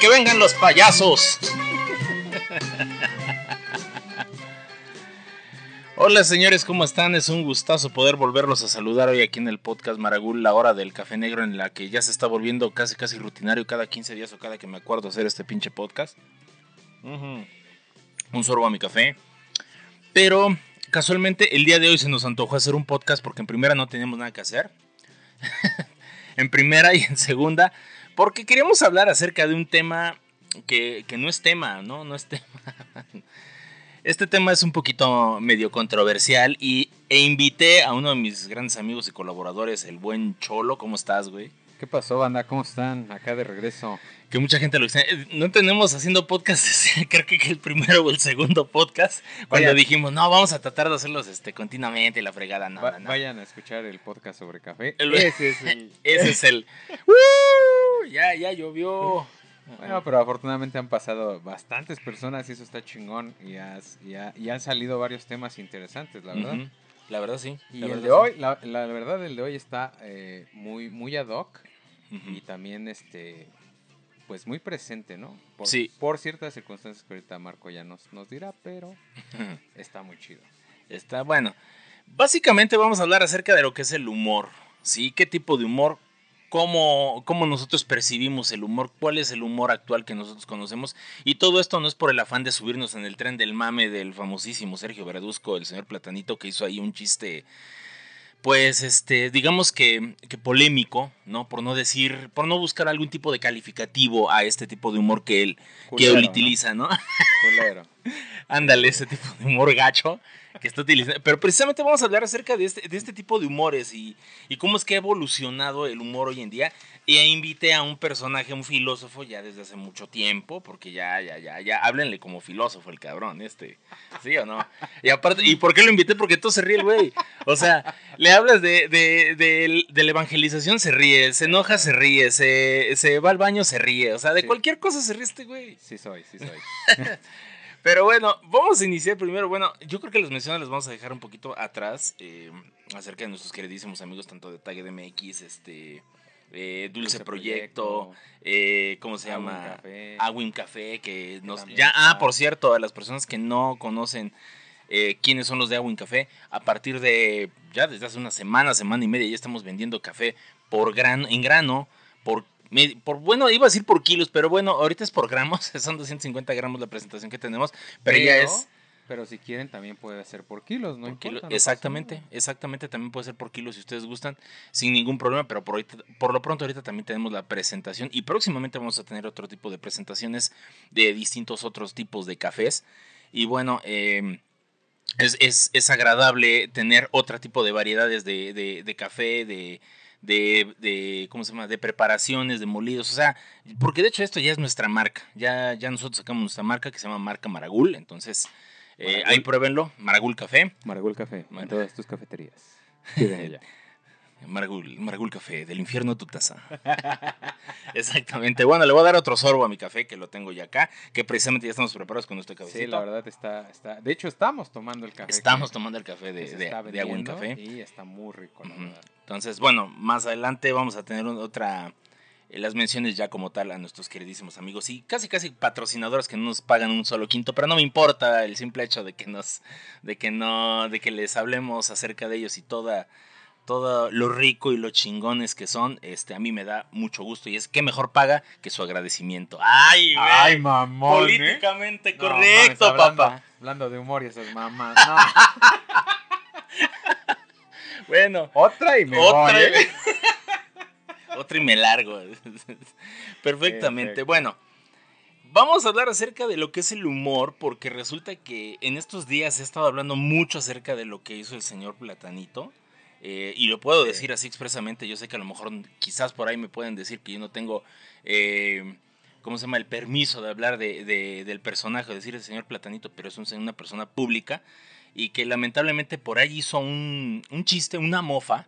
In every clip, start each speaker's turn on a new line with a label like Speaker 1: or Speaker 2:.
Speaker 1: Que vengan los payasos. Hola señores, ¿cómo están? Es un gustazo poder volverlos a saludar hoy aquí en el podcast Maragul, la hora del café negro en la que ya se está volviendo casi casi rutinario cada 15 días o cada que me acuerdo hacer este pinche podcast. Un sorbo a mi café. Pero casualmente el día de hoy se nos antojó hacer un podcast porque en primera no teníamos nada que hacer. en primera y en segunda, porque queríamos hablar acerca de un tema que, no es tema, ¿no? No es tema. Este tema es un poquito medio controversial y, e invité a uno de mis grandes amigos y colaboradores, el buen Cholo. ¿Cómo estás, güey?
Speaker 2: ¿Qué pasó, banda? ¿Cómo están? Acá de regreso.
Speaker 1: Que mucha gente lo dice. No tenemos haciendo podcast, creo que el primero o el segundo podcast, cuando dijimos, no, vamos a tratar de hacerlos este, continuamente, la fregada, no,
Speaker 2: Vayan a escuchar el podcast sobre café.
Speaker 1: ese es el... ese es el... ¡Uh! ya, ya llovió.
Speaker 2: Bueno, pero afortunadamente han pasado bastantes personas y eso está chingón y, y, han salido varios temas interesantes, la verdad.
Speaker 1: La verdad sí.
Speaker 2: Y el de hoy, la, verdad el de hoy está eh, muy, muy ad hoc y también este pues muy presente, ¿no? Por,
Speaker 1: sí.
Speaker 2: Por ciertas circunstancias que ahorita Marco ya nos, nos dirá, pero está muy chido.
Speaker 1: Está bueno. Básicamente vamos a hablar acerca de lo que es el humor, ¿sí? ¿Qué tipo de humor? Cómo, cómo, nosotros percibimos el humor, cuál es el humor actual que nosotros conocemos. Y todo esto no es por el afán de subirnos en el tren del mame del famosísimo Sergio Verduzco, el señor Platanito, que hizo ahí un chiste pues este, digamos que, que, polémico, ¿no? Por no decir, por no buscar algún tipo de calificativo a este tipo de humor que él, que él utiliza, ¿no? Ándale, ese tipo de humor gacho que está utilizando. Pero precisamente vamos a hablar acerca de este, de este tipo de humores y, y cómo es que ha evolucionado el humor hoy en día. Y invité a un personaje, un filósofo ya desde hace mucho tiempo, porque ya, ya, ya, ya, háblenle como filósofo el cabrón, este, ¿sí o no? Y aparte, ¿y por qué lo invité? Porque todo se ríe el güey. O sea, le hablas de, de, de, la evangelización, se ríe, se enoja, se ríe, se, se va al baño, se ríe. O sea, de cualquier cosa se ríe este güey.
Speaker 2: Sí soy, sí soy.
Speaker 1: Pero bueno, vamos a iniciar primero. Bueno, yo creo que las menciones las vamos a dejar un poquito atrás eh, acerca de nuestros queridísimos amigos, tanto de Tag MX, este, eh, Dulce, Proyecto, eh, ¿cómo se llama? Café. Café, que nos... ya, ah, por cierto, a las personas que no conocen eh, quiénes son los de Awin Café, a partir de, ya desde hace una semana, semana y media, ya estamos vendiendo café por gran, en grano, por por bueno, iba a decir por kilos, pero bueno, ahorita es por gramos, son 250 gramos la presentación que tenemos, pero ya es
Speaker 2: pero si quieren también puede ser por kilos, ¿no?
Speaker 1: exactamente, exactamente, también puede ser por kilos si ustedes gustan, sin ningún problema, pero por, por lo pronto ahorita también tenemos la presentación y próximamente vamos a tener otro tipo de presentaciones de distintos otros tipos de cafés. Y bueno, em, es, es, agradable tener otro tipo de variedades de, de, de café, de, de, de, ¿cómo se llama? De preparaciones, de molidos, o sea, porque de hecho esto ya es nuestra marca, ya, ya nosotros sacamos nuestra marca que se llama Marca Maragul, entonces eh, ahí pruébenlo, Maragul Café.
Speaker 2: Maragul Café, en todas tus cafeterías.
Speaker 1: Maragul, Maragul Café, del infierno tu taza. Exactamente. Bueno, le voy a dar otro sorbo a mi café, que lo tengo ya acá, que precisamente ya estamos preparados con nuestro café.
Speaker 2: Sí, la verdad está, está... De hecho, estamos tomando el café.
Speaker 1: Estamos tomando el café de, de, de agua en café.
Speaker 2: Y está muy rico,
Speaker 1: Entonces, bueno, más adelante vamos a tener otra eh, las menciones ya como tal a nuestros queridísimos amigos y casi casi patrocinadores que no nos pagan un solo quinto, pero no me importa el simple hecho de que nos de que no de que les hablemos acerca de ellos y toda todo lo rico y lo chingones que son, este a mí me da mucho gusto y es que mejor paga que su agradecimiento. Ay,
Speaker 2: Ay, mamón.
Speaker 1: ¿eh? Políticamente correcto, papá.
Speaker 2: Hablando de humor y esas mamás.
Speaker 1: bueno,
Speaker 2: otra y me
Speaker 1: otra ¿eh? Otro y me largo. Perfectamente. Bueno, vamos a hablar acerca de lo que es el humor, porque resulta que en estos días he estado hablando mucho acerca de lo que hizo el señor Platanito. Eh, y lo puedo decir así expresamente. Yo sé que a lo mejor quizás por ahí me pueden decir que yo no tengo, eh, ¿cómo se llama?, el permiso de hablar de, del personaje, decir el señor Platanito, pero es una persona pública y que lamentablemente por ahí hizo un, un chiste, una mofa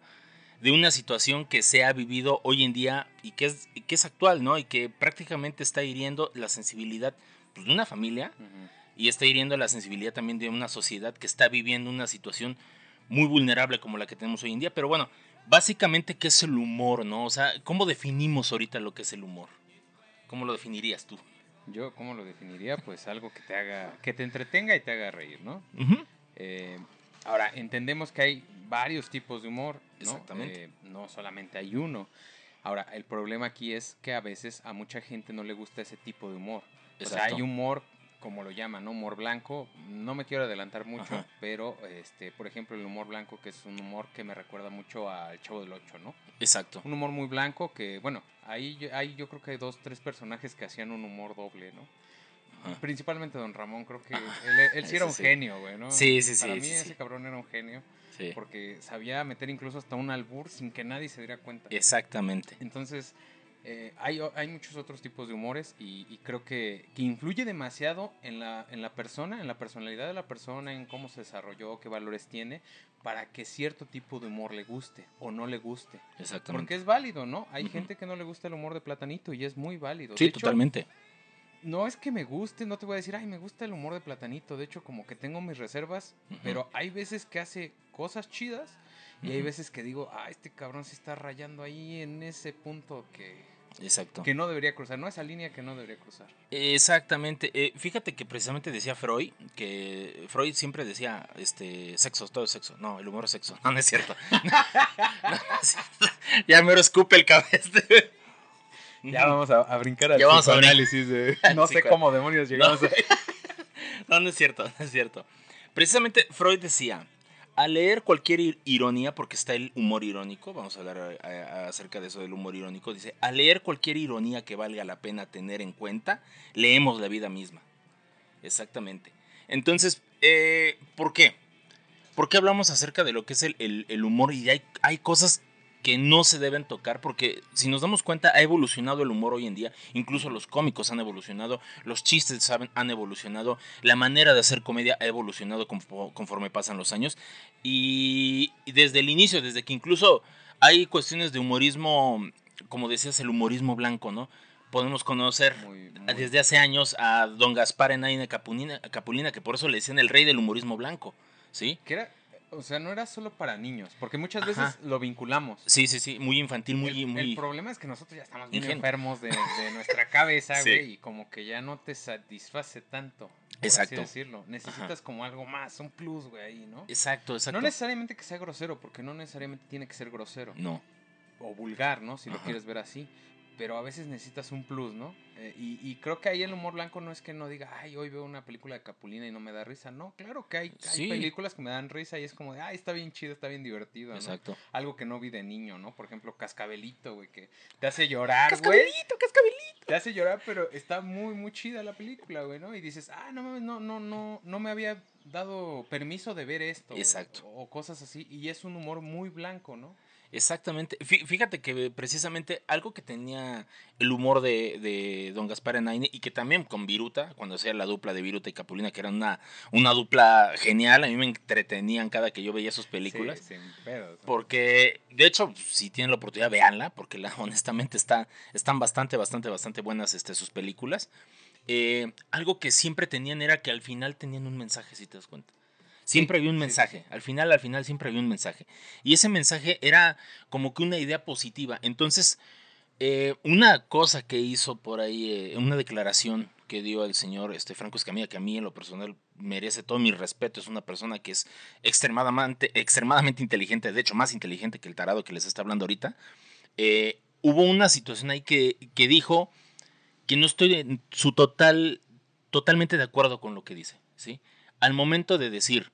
Speaker 1: de una situación que se ha vivido hoy en día y que es, que es actual, ¿no? Y que prácticamente está hiriendo la sensibilidad pues, de una familia y está hiriendo la sensibilidad también de una sociedad que está viviendo una situación muy vulnerable como la que tenemos hoy en día. Pero bueno, básicamente, ¿qué es el humor, no? O sea, ¿cómo definimos ahorita lo que es el humor? ¿Cómo lo definirías tú?
Speaker 2: Yo, ¿cómo lo definiría? Pues algo que te haga, que te entretenga y te haga reír, ¿no? Eh, ahora, entendemos que hay varios tipos de humor, ¿no? Exactamente. Eh, no solamente hay uno. Ahora, el problema aquí es que a veces a mucha gente no le gusta ese tipo de humor. O sea, hay humor como lo llaman, ¿no? Humor blanco. No me quiero adelantar mucho, pero, este, por ejemplo, el humor blanco, que es un humor que me recuerda mucho al Chavo del Ocho, ¿no?
Speaker 1: Exacto.
Speaker 2: Un humor muy blanco que, bueno, ahí, ahí yo creo que hay dos, tres personajes que hacían un humor doble, ¿no? Principalmente Don Ramón, creo que él, sí era un genio, güey, ¿no?
Speaker 1: Sí, sí, sí.
Speaker 2: Para mí ese cabrón era un genio. Sí. Porque sabía meter incluso hasta un albur sin que nadie se diera cuenta.
Speaker 1: Exactamente.
Speaker 2: Entonces, eh, hay, hay, muchos otros tipos de humores y, creo que, que, influye demasiado en la, en la persona, en la personalidad de la persona, en cómo se desarrolló, qué valores tiene, para que cierto tipo de humor le guste o no le guste.
Speaker 1: Exactamente.
Speaker 2: Porque es válido, ¿no? Hay gente que no le gusta el humor de Platanito y es muy válido.
Speaker 1: Sí, totalmente.
Speaker 2: No es que me guste, no te voy a decir, ay, me gusta el humor de Platanito. De hecho, como que tengo mis reservas, pero hay veces que hace cosas chidas y hay veces que digo, ah, este cabrón se está rayando ahí en ese punto que
Speaker 1: Exacto.
Speaker 2: Que no debería cruzar, ¿no? Esa línea que no debería cruzar.
Speaker 1: Exactamente. Eh, fíjate que precisamente decía Freud, que Freud siempre decía, este, sexo, todo es sexo. No, el humor es sexo. No, no es cierto. ya me lo escupe el cabeza.
Speaker 2: ya vamos a, brincar al
Speaker 1: ya vamos
Speaker 2: análisis de... No sé cómo demonios llegamos
Speaker 1: a... no, no es cierto, no es cierto. Precisamente Freud decía a leer cualquier ironía, porque está el humor irónico, vamos a hablar acerca de eso del humor irónico, dice, a leer cualquier ironía que valga la pena tener en cuenta, leemos la vida misma. Exactamente. Entonces, eh, ¿por qué? ¿Por qué hablamos acerca de lo que es el, el humor? Y hay, hay cosas que no se deben tocar porque si nos damos cuenta ha evolucionado el humor hoy en día, incluso los cómicos han evolucionado, los chistes saben, han evolucionado, la manera de hacer comedia ha evolucionado conforme pasan los años y desde el inicio, desde que incluso hay cuestiones de humorismo, como decías, el humorismo blanco, ¿no? Podemos conocer desde hace años a don Gaspar Enaine Capulina, Capulina, que por eso le decían el rey del humorismo blanco, ¿sí?
Speaker 2: ¿Qué era? O sea, no era solo para niños, porque muchas veces lo vinculamos.
Speaker 1: Sí, sí, sí, muy infantil, muy...
Speaker 2: El,
Speaker 1: muy...
Speaker 2: el problema es que nosotros ya estamos muy enfermos de, nuestra cabeza, güey, y como que ya no te satisface tanto. Por
Speaker 1: exacto.
Speaker 2: Así decirlo. Necesitas como algo más, un plus, güey, ahí, ¿no?
Speaker 1: Exacto, exacto.
Speaker 2: No necesariamente que sea grosero, porque no necesariamente tiene que ser grosero.
Speaker 1: No.
Speaker 2: O vulgar, ¿no? Si lo quieres ver así pero a veces necesitas un plus, ¿no? Eh, y, creo que ahí el humor blanco no es que no diga, ay, hoy veo una película de Capulina y no me da risa. No, claro que hay, películas que me dan risa y es como de, ay, está bien chido, está bien divertido, ¿no?
Speaker 1: Exacto.
Speaker 2: Algo que no vi de niño, ¿no? Por ejemplo, Cascabelito, güey, que te hace llorar, güey.
Speaker 1: Cascabelito, Cascabelito.
Speaker 2: Te hace llorar, pero está muy, muy chida la película, güey, ¿no? Y dices, ah, no, no, no, no, no me había dado permiso de ver esto.
Speaker 1: Exacto.
Speaker 2: o cosas así. Y es un humor muy blanco, ¿no?
Speaker 1: Exactamente. Fíjate que precisamente algo que tenía el humor de, de Don Gaspar Enaine y que también con Viruta, cuando hacía la dupla de Viruta y Capulina, que era una, una dupla genial, a mí me entretenían cada que yo veía sus películas.
Speaker 2: Sí,
Speaker 1: Porque, de hecho, si tienen la oportunidad, véanla, porque la, honestamente está, están bastante, bastante, bastante buenas este, sus películas. Eh, algo que siempre tenían era que al final tenían un mensaje, si te das cuenta. Siempre había un mensaje. Al final, al final, siempre había un mensaje. Y ese mensaje era como que una idea positiva. Entonces, eh, una cosa que hizo por ahí, eh, una declaración que dio el señor este, Franco Escamilla, que a mí en lo personal merece todo mi respeto, es una persona que es extremadamente, extremadamente inteligente, de hecho más inteligente que el tarado que les está hablando ahorita. Eh, hubo una situación ahí que, que dijo que no estoy en su total, totalmente de acuerdo con lo que dice, ¿sí? Al momento de decir,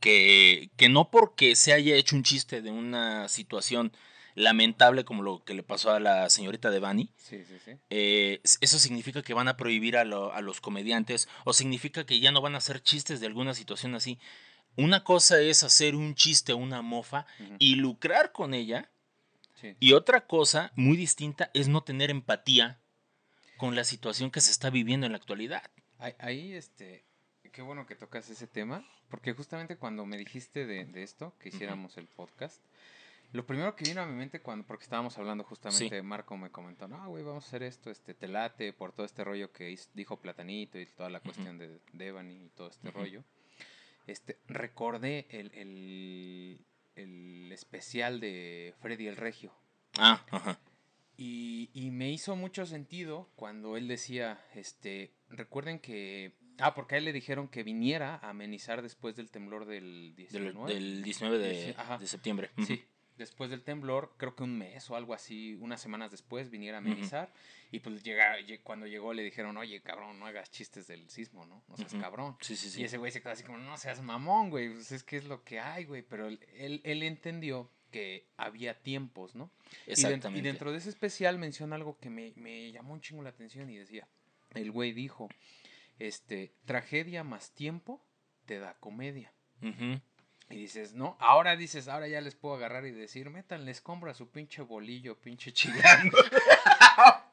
Speaker 1: que, que no porque se haya hecho un chiste de una situación lamentable como lo que le pasó a la señorita Devani,
Speaker 2: sí, sí, sí.
Speaker 1: Eh, eso significa que van a prohibir a, los comediantes o significa que ya no van a hacer chistes de alguna situación así. Una cosa es hacer un chiste, una mofa y lucrar con ella. Y otra cosa muy distinta es no tener empatía con la situación que se está viviendo en la actualidad.
Speaker 2: Ahí, este, qué bueno que tocas ese tema, porque justamente cuando me dijiste de, esto, que hiciéramos el podcast, lo primero que vino a mi mente cuando, porque estábamos hablando justamente, Marco me comentó, no, güey, vamos a hacer esto, este, te late por todo este rollo que dijo Platanito y toda la cuestión de Devani y todo este rollo. Este, recordé el, el especial de Freddy el Regio.
Speaker 1: Ah, ajá.
Speaker 2: Y, y, me hizo mucho sentido cuando él decía, este, recuerden que, ah, porque a él le dijeron que viniera a amenizar después del temblor del 19.
Speaker 1: Del, 19 de, de septiembre.
Speaker 2: Sí, después del temblor, creo que un mes o algo así, unas semanas después, viniera a amenizar. Y pues llega, cuando llegó le dijeron, oye, cabrón, no hagas chistes del sismo, ¿no? No seas cabrón.
Speaker 1: Sí, sí, sí.
Speaker 2: Y ese güey se quedó así como, no seas mamón, güey, pues es que es lo que hay, güey. Pero él, él entendió que había tiempos, ¿no? Exactamente. Y, dentro de ese especial menciona algo que me, me llamó un chingo la atención y decía, el güey dijo, este, tragedia más tiempo te da comedia. Y dices, no, ahora dices, ahora ya les puedo agarrar y decir, métanles compra su pinche bolillo, pinche chilando.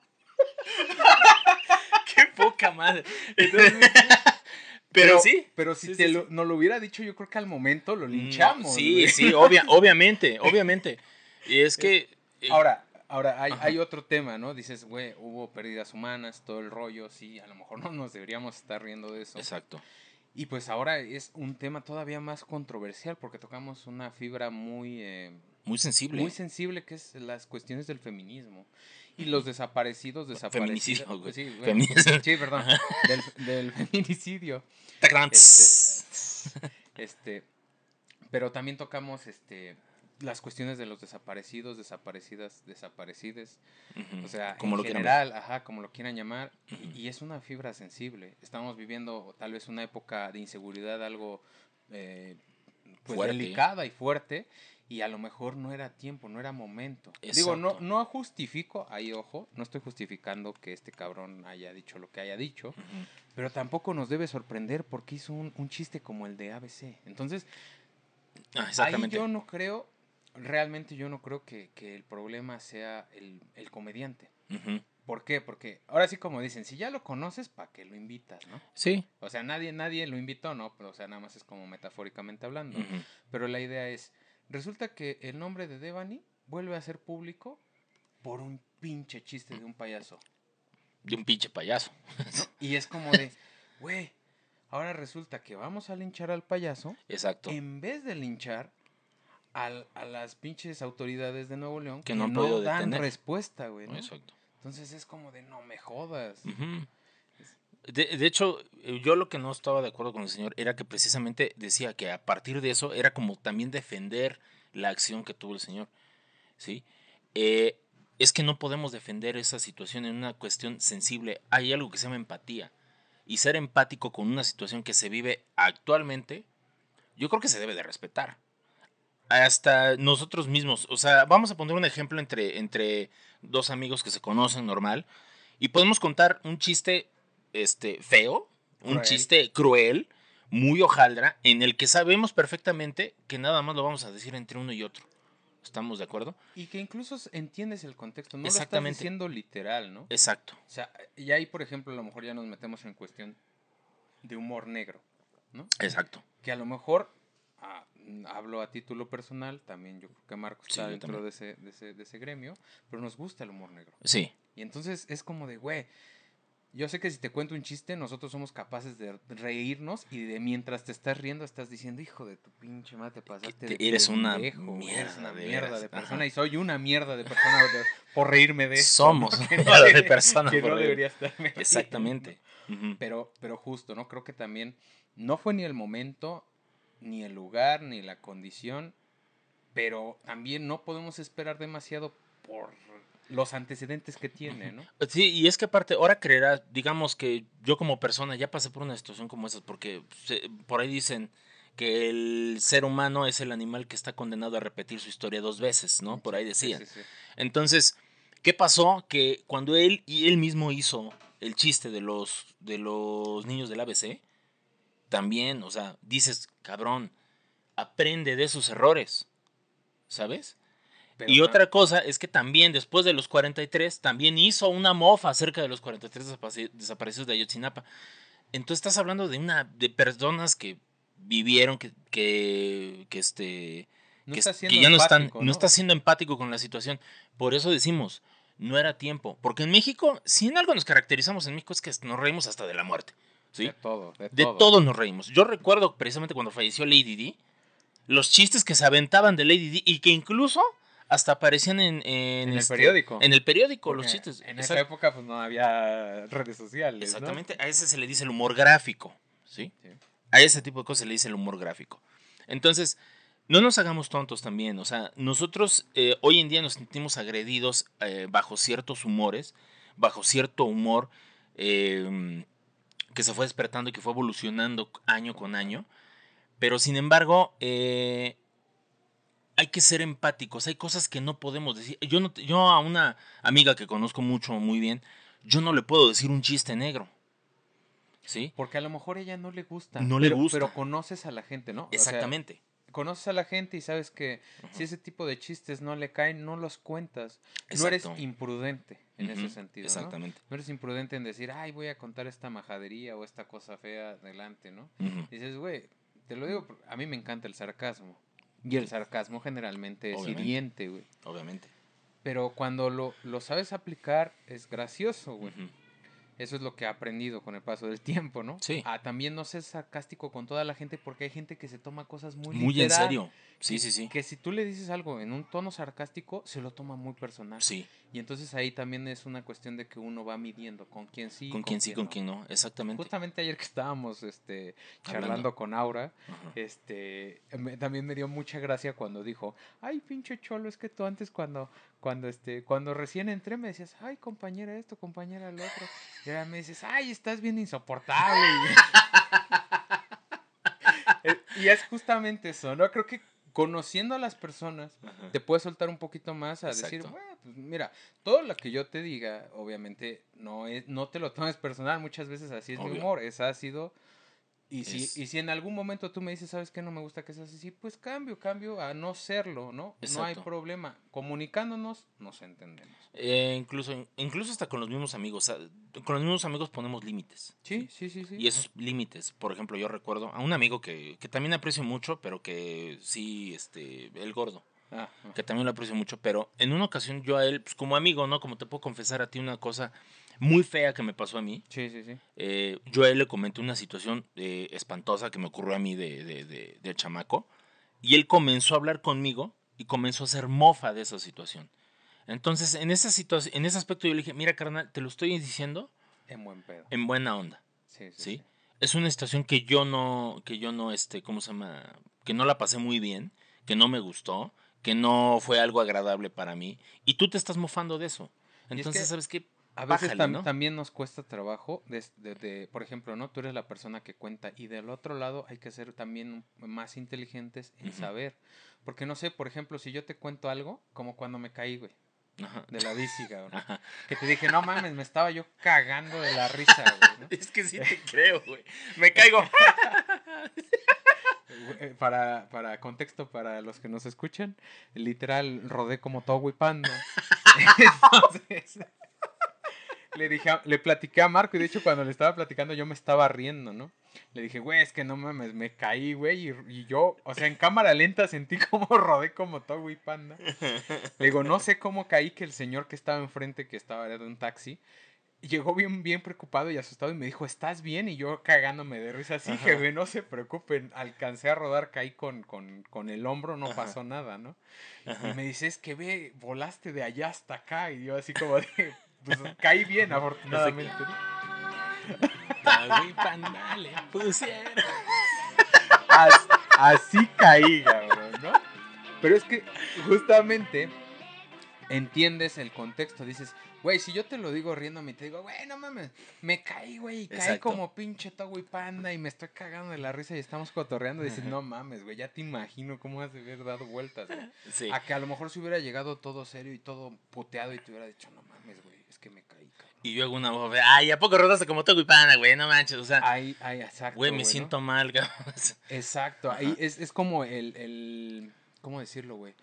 Speaker 1: Qué poca madre.
Speaker 2: pero, sí. Pero si te Lo, no lo hubiera dicho, yo creo que al momento lo linchamos.
Speaker 1: sí, sí, obviamente, obviamente. Y es que.
Speaker 2: Eh, ahora, ahora hay, hay, otro tema, ¿no? Dices, güey, hubo pérdidas humanas, todo el rollo, sí, a lo mejor no nos deberíamos estar riendo de eso.
Speaker 1: Exacto.
Speaker 2: Y pues ahora es un tema todavía más controversial porque tocamos una fibra muy... Eh,
Speaker 1: muy sensible.
Speaker 2: Muy sensible que es las cuestiones del feminismo. Y los desaparecidos, desaparecidos. Feminicidio, sí, sí, perdón. Del, del feminicidio. Este, este, pero también tocamos este las cuestiones de los desaparecidos, desaparecidas, desaparecides, o sea, como en lo general, ajá, como lo quieran llamar, y, es una fibra sensible. Estamos viviendo tal vez una época de inseguridad algo eh, pues delicada y fuerte, y a lo mejor no era tiempo, no era momento. Digo, no, no justifico, ahí ojo, no estoy justificando que este cabrón haya dicho lo que haya dicho, pero tampoco nos debe sorprender porque hizo un, un chiste como el de ABC. Entonces, ah, ahí yo no creo realmente yo no creo que, el problema sea el, comediante. ¿Por qué? Porque ahora sí como dicen, si ya lo conoces, ¿para qué lo invitas, no?
Speaker 1: Sí.
Speaker 2: O sea, nadie, nadie lo invitó, ¿no? Pero, o sea, nada más es como metafóricamente hablando. Pero la idea es, resulta que el nombre de Devani vuelve a ser público por un pinche chiste de un payaso.
Speaker 1: De un pinche payaso.
Speaker 2: Y es como de, güey, ahora resulta que vamos a linchar al payaso.
Speaker 1: Exacto.
Speaker 2: En vez de linchar a, las pinches autoridades de Nuevo León que, no, dan respuesta, güey. Exacto. Entonces es como de no me jodas.
Speaker 1: de, hecho, yo lo que no estaba de acuerdo con el señor era que precisamente decía que a partir de eso era como también defender la acción que tuvo el señor. ¿Sí? Eh, es que no podemos defender esa situación en una cuestión sensible. Hay algo que se llama empatía. Y ser empático con una situación que se vive actualmente, yo creo que se debe de respetar hasta nosotros mismos. O sea, vamos a poner un ejemplo entre, entre dos amigos que se conocen normal y podemos contar un chiste este, feo, un chiste cruel, muy hojaldra, en el que sabemos perfectamente que nada más lo vamos a decir entre uno y otro. ¿Estamos de acuerdo?
Speaker 2: Y que incluso entiendes el contexto, no lo estás diciendo literal, ¿no?
Speaker 1: Exacto.
Speaker 2: O sea, y ahí, por ejemplo, a lo mejor ya nos metemos en cuestión de humor negro, ¿no?
Speaker 1: Exacto.
Speaker 2: Que a lo mejor ah, hablo a título personal, también yo creo que Marco está dentro de ese, de, ese, de ese gremio, pero nos gusta el humor negro.
Speaker 1: Sí.
Speaker 2: Y entonces es como de, güey, yo sé que si te cuento un chiste, nosotros somos capaces de reírnos y de mientras te estás riendo estás diciendo, hijo de tu pinche madre, te pasaste
Speaker 1: de eres una mierda,
Speaker 2: eres una mierda de, persona y soy una mierda de persona por reírme de
Speaker 1: eso. Somos una mierda de persona
Speaker 2: que no debería estar
Speaker 1: Exactamente.
Speaker 2: Pero, pero justo, ¿no? Creo que también no fue ni el momento ni el lugar, ni la condición, pero también no podemos esperar demasiado por los antecedentes que tiene, ¿no?
Speaker 1: Sí, y es que aparte, ahora creerás, digamos que yo como persona ya pasé por una situación como esa, porque por ahí dicen que el ser humano es el animal que está condenado a repetir su historia dos veces, ¿no? Por ahí decían. Entonces, ¿qué pasó? Que cuando él y él mismo hizo el chiste de los, de los niños del ABC, también, o sea, dices, cabrón, aprende de sus errores, ¿sabes? y otra cosa es que también después de los 43, también hizo una mofa acerca de los 43 desaparecidos de Ayotzinapa. Entonces estás hablando de una de personas que vivieron, que, que, que este... que, ya no están, ¿no? está siendo empático con la situación. Por eso decimos, no era tiempo. Porque en México, si en algo nos caracterizamos en México es que nos reímos hasta de la muerte.
Speaker 2: De todo,
Speaker 1: de, todo. nos reímos. Yo recuerdo precisamente cuando falleció Lady D, Los chistes que se aventaban de Lady D y que incluso hasta aparecían en, en,
Speaker 2: el este, periódico.
Speaker 1: En el periódico, los chistes.
Speaker 2: En esa época pues no había redes sociales.
Speaker 1: Exactamente, a ese se le dice el humor gráfico, ¿sí? A ese tipo de cosas se le dice el humor gráfico. Entonces, no nos hagamos tontos también, o sea, nosotros eh, hoy en día nos sentimos agredidos eh, bajo ciertos humores, bajo cierto humor em, que se fue despertando y que fue evolucionando año con año, pero sin embargo, eh, hay que ser empáticos, hay cosas que no podemos decir. Yo, no, yo a una amiga que conozco mucho, muy bien, yo no le puedo decir un chiste negro. ¿Sí?
Speaker 2: Porque a lo mejor a ella no le gusta.
Speaker 1: No le gusta.
Speaker 2: Pero conoces a la gente, ¿no?
Speaker 1: Exactamente.
Speaker 2: Conoces a la gente y sabes que si ese tipo de chistes no le caen, no los cuentas. No eres imprudente en ese sentido. Exactamente. ¿no? eres imprudente en decir, ay, voy a contar esta majadería o esta cosa fea adelante, ¿no? Dices, güey, te lo digo, a mí me encanta el sarcasmo. Y el sarcasmo generalmente es hiriente, güey.
Speaker 1: Obviamente.
Speaker 2: Pero cuando lo, lo sabes aplicar, es gracioso, güey. Eso es lo que he aprendido con el paso del tiempo, ¿no?
Speaker 1: Sí.
Speaker 2: A también no ser sarcástico con toda la gente porque hay gente que se toma cosas muy
Speaker 1: Muy en serio. Sí, sí, sí.
Speaker 2: Que si tú le dices algo en un tono sarcástico, se lo toma muy personal.
Speaker 1: Sí.
Speaker 2: Y entonces ahí también es una cuestión de que uno va midiendo con quién sí.
Speaker 1: Con, quién sí, con quién no. Exactamente.
Speaker 2: Justamente ayer que estábamos este, charlando con Aura, este, también me dio mucha gracia cuando dijo, ay, pinche cholo, es que tú antes cuando, cuando, este, cuando recién entré me decías, ay, compañera esto, compañera lo otro. Y ahora me dices, ay, estás bien insoportable. y es justamente eso, ¿no? Creo que conociendo a las personas, te puedes soltar un poquito más a decir, bueno, pues mira, todo lo que yo te diga, obviamente, no es, no te lo tomes personal, muchas veces así es mi humor, es ácido, y si, y si en algún momento tú me dices, ¿sabes qué? No me gusta que seas así, pues cambio, cambio a no serlo, ¿no? No hay problema. Comunicándonos, nos entendemos.
Speaker 1: Eh, incluso, incluso hasta con los mismos amigos. con los mismos amigos ponemos límites.
Speaker 2: Sí, sí, sí, sí.
Speaker 1: Y esos límites, por ejemplo, yo recuerdo a un amigo que, que también aprecio mucho, pero que sí, este, el gordo. Ah, ah. que también lo aprecio mucho, pero en una ocasión yo a él, pues como amigo, ¿no? Como te puedo confesar a ti una cosa, muy fea que me pasó a mí.
Speaker 2: Sí, sí, sí.
Speaker 1: Eh, yo a él le comenté una situación eh, espantosa que me ocurrió a mí de, de, de, chamaco. Y él comenzó a hablar conmigo y comenzó a hacer mofa de esa situación. Entonces, en esa situación, en ese aspecto yo le dije, mira, carnal, te lo estoy diciendo.
Speaker 2: En buen pedo.
Speaker 1: En buena onda. Sí, sí, Es una situación que yo no, que yo no, este, ¿cómo se llama? Que no la pasé muy bien, que no me gustó, que no fue algo agradable para mí. Y tú te estás mofando de eso. Entonces, ¿sabes qué?
Speaker 2: A veces también nos cuesta trabajo, de, por ejemplo, ¿no? Tú eres la persona que cuenta y del otro lado hay que ser también más inteligentes en saber. Porque no sé, por ejemplo, si yo te cuento algo, como cuando me caí, güey. De la bici, cabrón. Que te dije, no mames, me estaba yo cagando de la risa, güey.
Speaker 1: Es que sí te creo, güey. Me caigo.
Speaker 2: Eh, para, para contexto, para los que nos escuchan, literal rodé como todo Pando. Entonces, le dije, le platiqué a Marco y de hecho cuando le estaba platicando yo me estaba riendo, ¿no? Le dije, güey, es que no mames, me caí, güey, y, yo, o sea, en cámara lenta sentí como rodé como todo y panda. Le digo, no sé cómo caí que el señor que estaba enfrente, que estaba de un taxi, llegó bien, bien preocupado y asustado y me dijo, ¿estás bien? Y yo cagándome de risa, sí, jefe, no se preocupen, alcancé a rodar, caí con, con, con el hombro, no pasó nada, ¿no? Y me dice, es que ve, volaste de allá hasta acá, y yo así como de, pues caí bien, afortunadamente. Así, caí, cabrón, ¿no? Pero es que justamente entiendes el contexto, dices, güey, si yo te lo digo riéndome, te digo, güey, no mames, me caí, güey, y caí como pinche Togo y Panda y me estoy cagando de la risa y estamos cotorreando. dices, no mames, güey, ya te imagino cómo has de haber dado vueltas. A que a lo mejor se hubiera llegado todo serio y todo puteado y te hubiera dicho, no mames, güey, es que me caí,
Speaker 1: Y yo hago una voz, ay, ¿a poco rodaste como Togo y Panda, güey? No manches, o sea.
Speaker 2: Ay, ay, exacto.
Speaker 1: Güey, me siento mal, cabrón.
Speaker 2: Exacto, ahí es, es como el, el, ¿cómo decirlo, güey?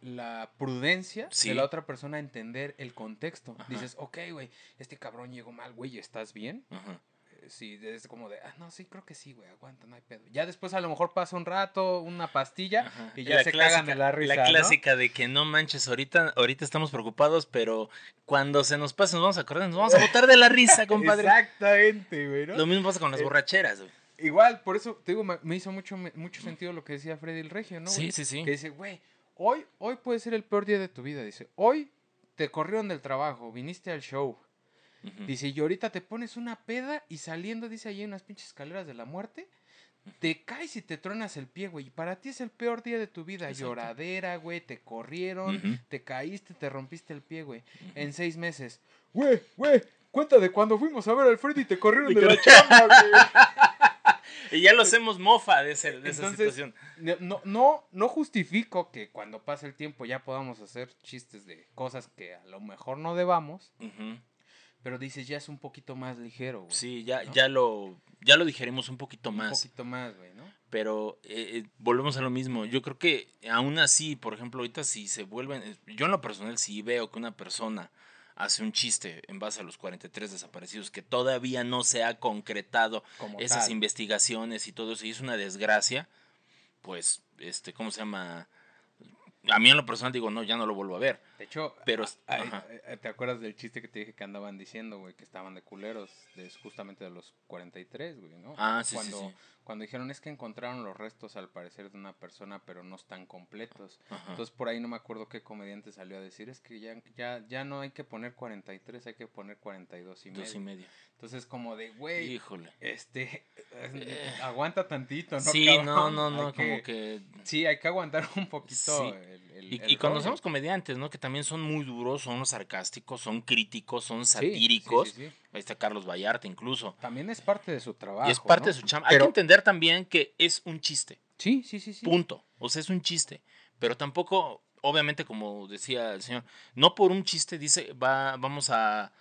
Speaker 2: la prudencia de la otra persona entender el contexto. Dices, ok, güey, este cabrón llegó mal, güey, ¿estás bien? Ajá. Eh, sí, es como de, ah, no, sí, creo que sí, güey, aguanta, no hay pedo. Ya después a lo mejor pasa un rato, una pastilla y ya se cagan de la risa.
Speaker 1: La clásica de que no manches, ahorita, ahorita estamos preocupados, pero cuando se nos pase nos vamos a acordar, nos vamos a botar de la risa, compadre.
Speaker 2: Exactamente, güey.
Speaker 1: Lo mismo pasa con las eh, borracheras, güey.
Speaker 2: igual, por eso, te digo, me, hizo mucho, mucho sentido lo que decía Freddy el Regio, ¿no?
Speaker 1: Sí, sí, sí.
Speaker 2: Que dice, güey, hoy, hoy puede ser el peor día de tu vida. Dice, hoy te corrieron del trabajo, viniste al show. Dice, y ahorita te pones una peda y saliendo, dice, allí en unas pinches escaleras de la muerte, te caes y te tronas el pie, güey. Y para ti es el peor día de tu vida. Lloradera, güey, te corrieron, te caíste, te rompiste el pie, güey. En seis meses. Güey, güey, cuenta de cuando fuimos a ver al Freddy y te corrieron de la chamba,
Speaker 1: güey. y ya lo hacemos mofa de, de esa situación.
Speaker 2: No, no, no justifico que cuando pase el tiempo ya podamos hacer chistes de cosas que a lo mejor no debamos. Pero dices, ya es un poquito más ligero, güey.
Speaker 1: Sí, ya, ya, lo, ya lo digerimos un poquito más.
Speaker 2: Un poquito más, güey, ¿no?
Speaker 1: Pero eh, eh, volvemos a lo mismo. Yo creo que aún así, por ejemplo, ahorita si se vuelven... Eh, yo en lo personal sí veo que una persona hace un chiste en base a los 43 desaparecidos que todavía no se ha concretado esas investigaciones y todo eso y es una desgracia, pues, este, ¿cómo se llama? A mí en lo personal digo, no, ya no lo vuelvo a ver.
Speaker 2: De hecho,
Speaker 1: pero,
Speaker 2: ¿te acuerdas del chiste que te dije que andaban diciendo, güey, que estaban de culeros, de, justamente de los 43, güey, ¿no?
Speaker 1: Ah, sí,
Speaker 2: cuando,
Speaker 1: sí,
Speaker 2: Cuando dijeron es que encontraron los restos al parecer de una persona, pero no están completos. Entonces por ahí no me acuerdo qué comediante salió a decir, es que ya, ya, ya no hay que poner 43, hay que poner 42 y medio.
Speaker 1: y medio.
Speaker 2: Entonces como de, güey,
Speaker 1: híjole,
Speaker 2: este, eh. aguanta tantito, ¿no?
Speaker 1: Sí, no, no, no, como que...
Speaker 2: Sí, hay que aguantar un poquito.
Speaker 1: Y, conocemos comediantes, ¿no? Que también son muy duros, son sarcásticos, son críticos, son satíricos. Ahí está Carlos Vallarta incluso.
Speaker 2: También es parte de su trabajo.
Speaker 1: Y es parte de su chamba. Hay que entender también que es un chiste.
Speaker 2: Sí, sí, sí, sí.
Speaker 1: Punto. O sea, es un chiste. Pero tampoco, obviamente, como decía el señor, no por un chiste dice, va, vamos a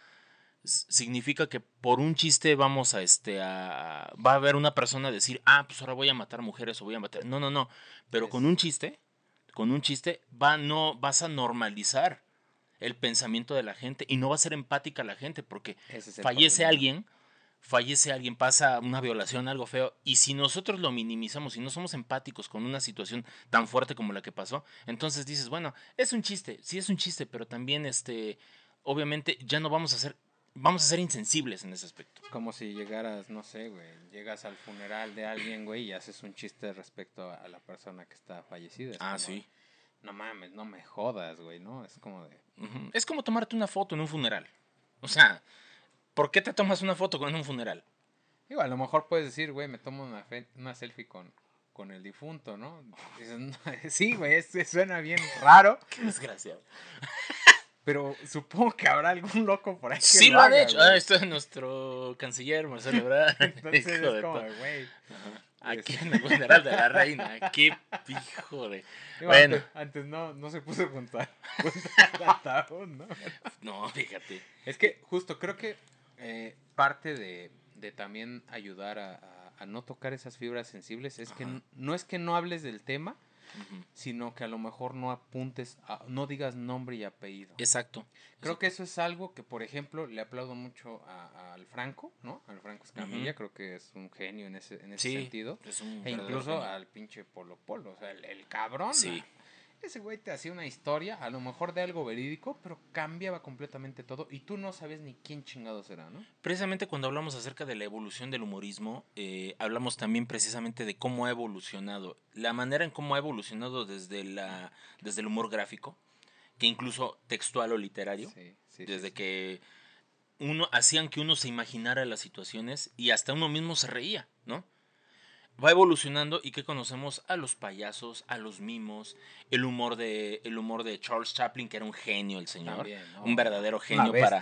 Speaker 1: significa que por un chiste vamos a este a, va a haber una persona decir ah pues ahora voy a matar mujeres o voy a matar no no no pero con un chiste con un chiste va no vas a normalizar el pensamiento de la gente y no va a ser empática la gente porque fallece alguien, fallece alguien, pasa una violación, algo feo, y si nosotros lo minimizamos y no somos empáticos con una situación tan fuerte como la que pasó, entonces dices, bueno, es un chiste, sí es un chiste, pero también este obviamente ya no vamos a ser vamos a ser insensibles en ese aspecto.
Speaker 2: Como si llegaras, no sé, güey, llegas al funeral de alguien, güey, y haces un chiste respecto a la persona que está fallecida.
Speaker 1: ah, sí
Speaker 2: no mames, no me jodas, güey, ¿no? Es como de...
Speaker 1: Es como tomarte una foto en un funeral. O sea, ¿por qué te tomas una foto con un funeral?
Speaker 2: Digo, a lo mejor puedes decir, güey, me tomo una, una selfie con, con el difunto, ¿no? sí, güey, suena bien raro.
Speaker 1: Qué desgraciado.
Speaker 2: Pero supongo que habrá algún loco por ahí. Que
Speaker 1: sí, lo, han hecho. Ah, esto es nuestro canciller, Marcelo Ebrard.
Speaker 2: Entonces es como, güey.
Speaker 1: Aquí en el funeral de la reina. Qué pijo de.
Speaker 2: bueno. Antes, no, no se puso juntar. ¿no?
Speaker 1: No, fíjate.
Speaker 2: Es que justo creo que eh, parte de, de, también ayudar a, a, no tocar esas fibras sensibles es que no es que no hables del tema, sino que a lo mejor no apuntes, no digas nombre y apellido.
Speaker 1: Exacto.
Speaker 2: Creo que eso es algo que, por ejemplo, le aplaudo mucho al Franco, ¿no? Al Franco Escamilla, creo que es un genio en ese, en ese sentido. e incluso al pinche Polo Polo, o sea, el, cabrón.
Speaker 1: Sí
Speaker 2: ese güey te hacía una historia, a lo mejor de algo verídico, pero cambiaba completamente todo y tú no sabes ni quién chingado será, ¿no?
Speaker 1: Precisamente cuando hablamos acerca de la evolución del humorismo, eh, hablamos también precisamente de cómo ha evolucionado, la manera en cómo ha evolucionado desde, la, desde el humor gráfico, que incluso textual o literario, desde que uno hacían que uno se imaginara las situaciones y hasta uno mismo se reía, ¿no? Va evolucionando y que conocemos a los payasos, a los mimos, el humor de el humor de Charles Chaplin que era un genio el señor, un verdadero genio para,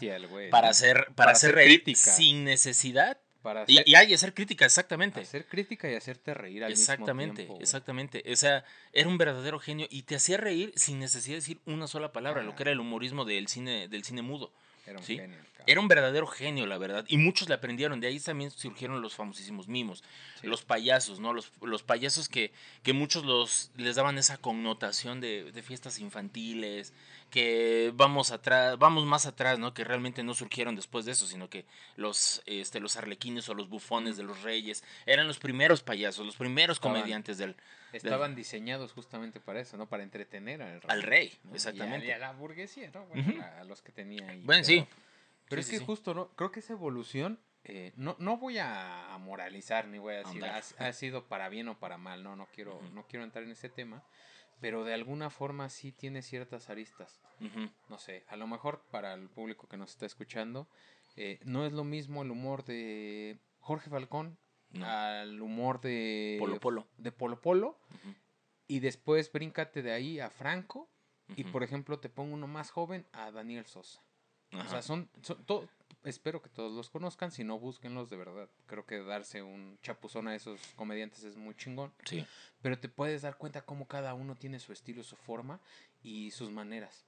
Speaker 1: para hacer para, hacer, reír sin necesidad. Para y, y hay hacer crítica, exactamente.
Speaker 2: Hacer crítica y hacerte reír al
Speaker 1: exactamente,
Speaker 2: mismo tiempo.
Speaker 1: Exactamente, O sea, era un verdadero genio y te hacía reír sin necesidad de decir una sola palabra, lo que era el humorismo del cine, del cine mudo.
Speaker 2: Era un genio.
Speaker 1: Era un verdadero genio, la verdad. Y muchos le aprendieron. De ahí también surgieron los famosísimos mimos. Los payasos, ¿no? Los, los payasos que, que muchos los, les daban esa connotación de, de, fiestas infantiles, que vamos atrás, vamos más atrás, ¿no? Que realmente no surgieron después de eso, sino que los, este, los arlequines o los bufones de los reyes eran los primeros payasos, los primeros comediantes del...
Speaker 2: Estaban diseñados justamente para eso, ¿no? Para entretener al
Speaker 1: rey. Al rey, exactamente.
Speaker 2: Y a, la burguesía, ¿no? a, los que tenían ahí.
Speaker 1: Bueno, sí.
Speaker 2: Pero es que justo, ¿no? Creo que esa evolución eh, no, no voy a, moralizar ni voy a decir ha, sido para bien o para mal, no, no quiero, no quiero entrar en ese tema, pero de alguna forma sí tiene ciertas aristas. No sé, a lo mejor para el público que nos está escuchando, eh, no es lo mismo el humor de Jorge Falcón al humor de
Speaker 1: Polo Polo.
Speaker 2: De Polo Polo. Y después bríncate de ahí a Franco. Y por ejemplo, te pongo uno más joven a Daniel Sosa. O sea, son, son espero que todos los conozcan, si no, búsquenlos de verdad. Creo que darse un chapuzón a esos comediantes es muy chingón.
Speaker 1: Sí.
Speaker 2: Pero te puedes dar cuenta cómo cada uno tiene su estilo, su forma y sus maneras.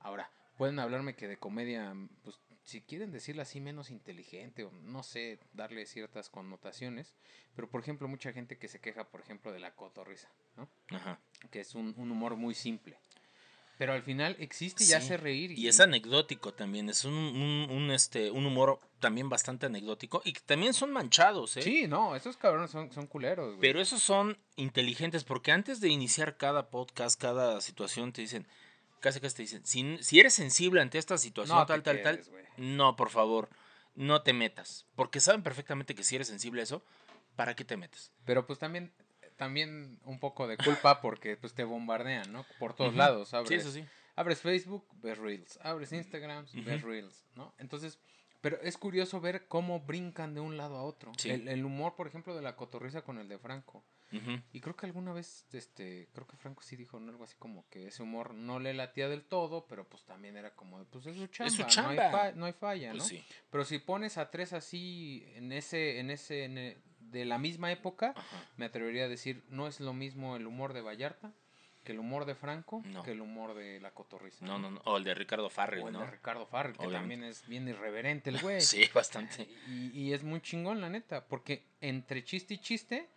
Speaker 2: Ahora, pueden hablarme que de comedia, pues si quieren decirlo así, menos inteligente o no sé, darle ciertas connotaciones. Pero por ejemplo, mucha gente que se queja, por ejemplo, de la cotorrisa, ¿no?
Speaker 1: Ajá.
Speaker 2: Que es un, un humor muy simple. Pero al final existe y hace reír.
Speaker 1: Y... es anecdótico también, es un, un, este, un humor también bastante anecdótico y que también son manchados, ¿eh?
Speaker 2: Sí, no, esos cabrones son, son culeros. Güey.
Speaker 1: Pero esos son inteligentes porque antes de iniciar cada podcast, cada situación, te dicen, casi casi te dicen, si, si eres sensible ante esta situación, tal, tal, tal, no, por favor, no te metas. Porque saben perfectamente que si eres sensible a eso, ¿para qué te metes?
Speaker 2: Pero pues también también un poco de culpa porque pues te bombardean, ¿no? Por todos lados. Abres, sí, sí. Abres Facebook, ves Reels. Abres Instagram, ves Reels, ¿no? Entonces, pero es curioso ver cómo brincan de un lado a otro. El, humor, por ejemplo, de la cotorriza con el de Franco. Y creo que alguna vez, este, creo que Franco sí dijo algo así como que ese humor no le latía del todo, pero pues también era como, pues es su chamba, No, hay falla, pues ¿no? Pero si pones a tres así en ese, en ese, en de la misma época, me atrevería a decir, no es lo mismo el humor de Vallarta que el humor de Franco que el humor de la cotorriza.
Speaker 1: No, no, no, o el de Ricardo Farrell, o el
Speaker 2: de Ricardo Farrell, que también es bien irreverente el güey.
Speaker 1: sí, bastante.
Speaker 2: Y, es muy chingón, la neta, porque entre chiste y chiste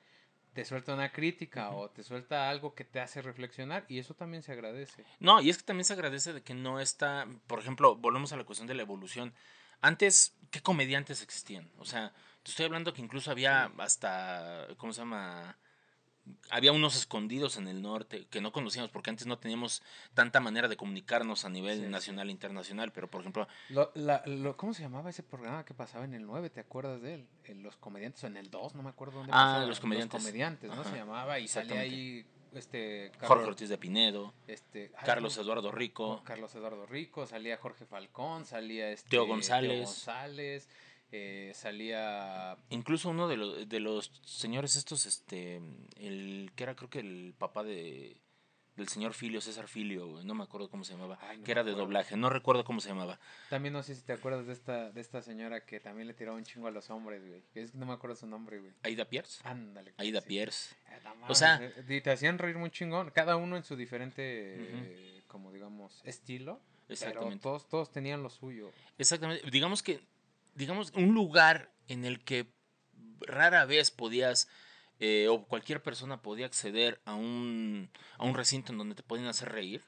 Speaker 2: te suelta una crítica o te suelta algo que te hace reflexionar y eso también se agradece.
Speaker 1: No, y es que también se agradece de que no está, por ejemplo, volvemos a la cuestión de la evolución. Antes, ¿qué comediantes existían? O sea, estoy hablando que incluso había hasta, ¿cómo se llama? Había unos escondidos en el norte que no conocíamos porque antes no teníamos tanta manera de comunicarnos a nivel nacional e internacional, pero por ejemplo...
Speaker 2: ¿Cómo se llamaba ese programa que pasaba en el 9? ¿Te acuerdas de él? En los comediantes o en el 2, no me acuerdo dónde.
Speaker 1: Ah, los comediantes.
Speaker 2: Los comediantes, ¿no? se llamaba y salía ahí este
Speaker 1: Jorge Ortiz de Pinedo, este, Carlos Eduardo Rico,
Speaker 2: Carlos Eduardo Rico, salía Jorge Falcón, salía este
Speaker 1: Teo González, Teo
Speaker 2: González eh, salía...
Speaker 1: Incluso uno de los, de los señores estos, este, el que era creo que el papá de del señor Filio, César Filio, no me acuerdo cómo se llamaba, que era de doblaje, no recuerdo cómo se llamaba.
Speaker 2: También no sé si te acuerdas de esta, de esta señora que también le tiraba un chingo a los hombres, güey. Es no me acuerdo su nombre, güey.
Speaker 1: Aida Pierce.
Speaker 2: Ándale.
Speaker 1: Aida Pierce.
Speaker 2: Eh, o sea, eh, te hacían reír muy chingón, cada uno en su diferente, como digamos, estilo. Exactamente. Pero todos, todos tenían lo suyo.
Speaker 1: Exactamente. Digamos que digamos, un lugar en el que rara vez podías, eh, o cualquier persona podía acceder a un, a un recinto en donde te podían hacer reír.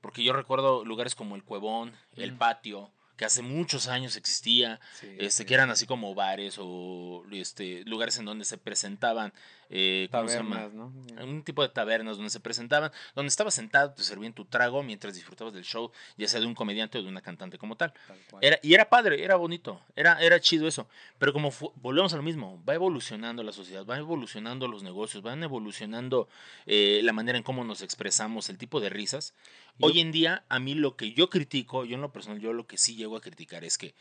Speaker 1: Porque yo recuerdo lugares como el Cuevón, el Patio, que hace muchos años existía, este, que eran así como bares o este, lugares en donde se presentaban eh, tabernas, ¿no? Un tipo de tabernas donde se presentaban, donde estabas sentado, te servían tu trago mientras disfrutabas del show, ya sea de un comediante o de una cantante como tal. era, y era padre, era bonito, era, era chido eso. Pero como volvemos a lo mismo, va evolucionando la sociedad, va evolucionando los negocios, van evolucionando eh, la manera en cómo nos expresamos, el tipo de risas. Hoy en día, a mí lo que yo critico, yo en lo personal, yo lo que sí llego a criticar es que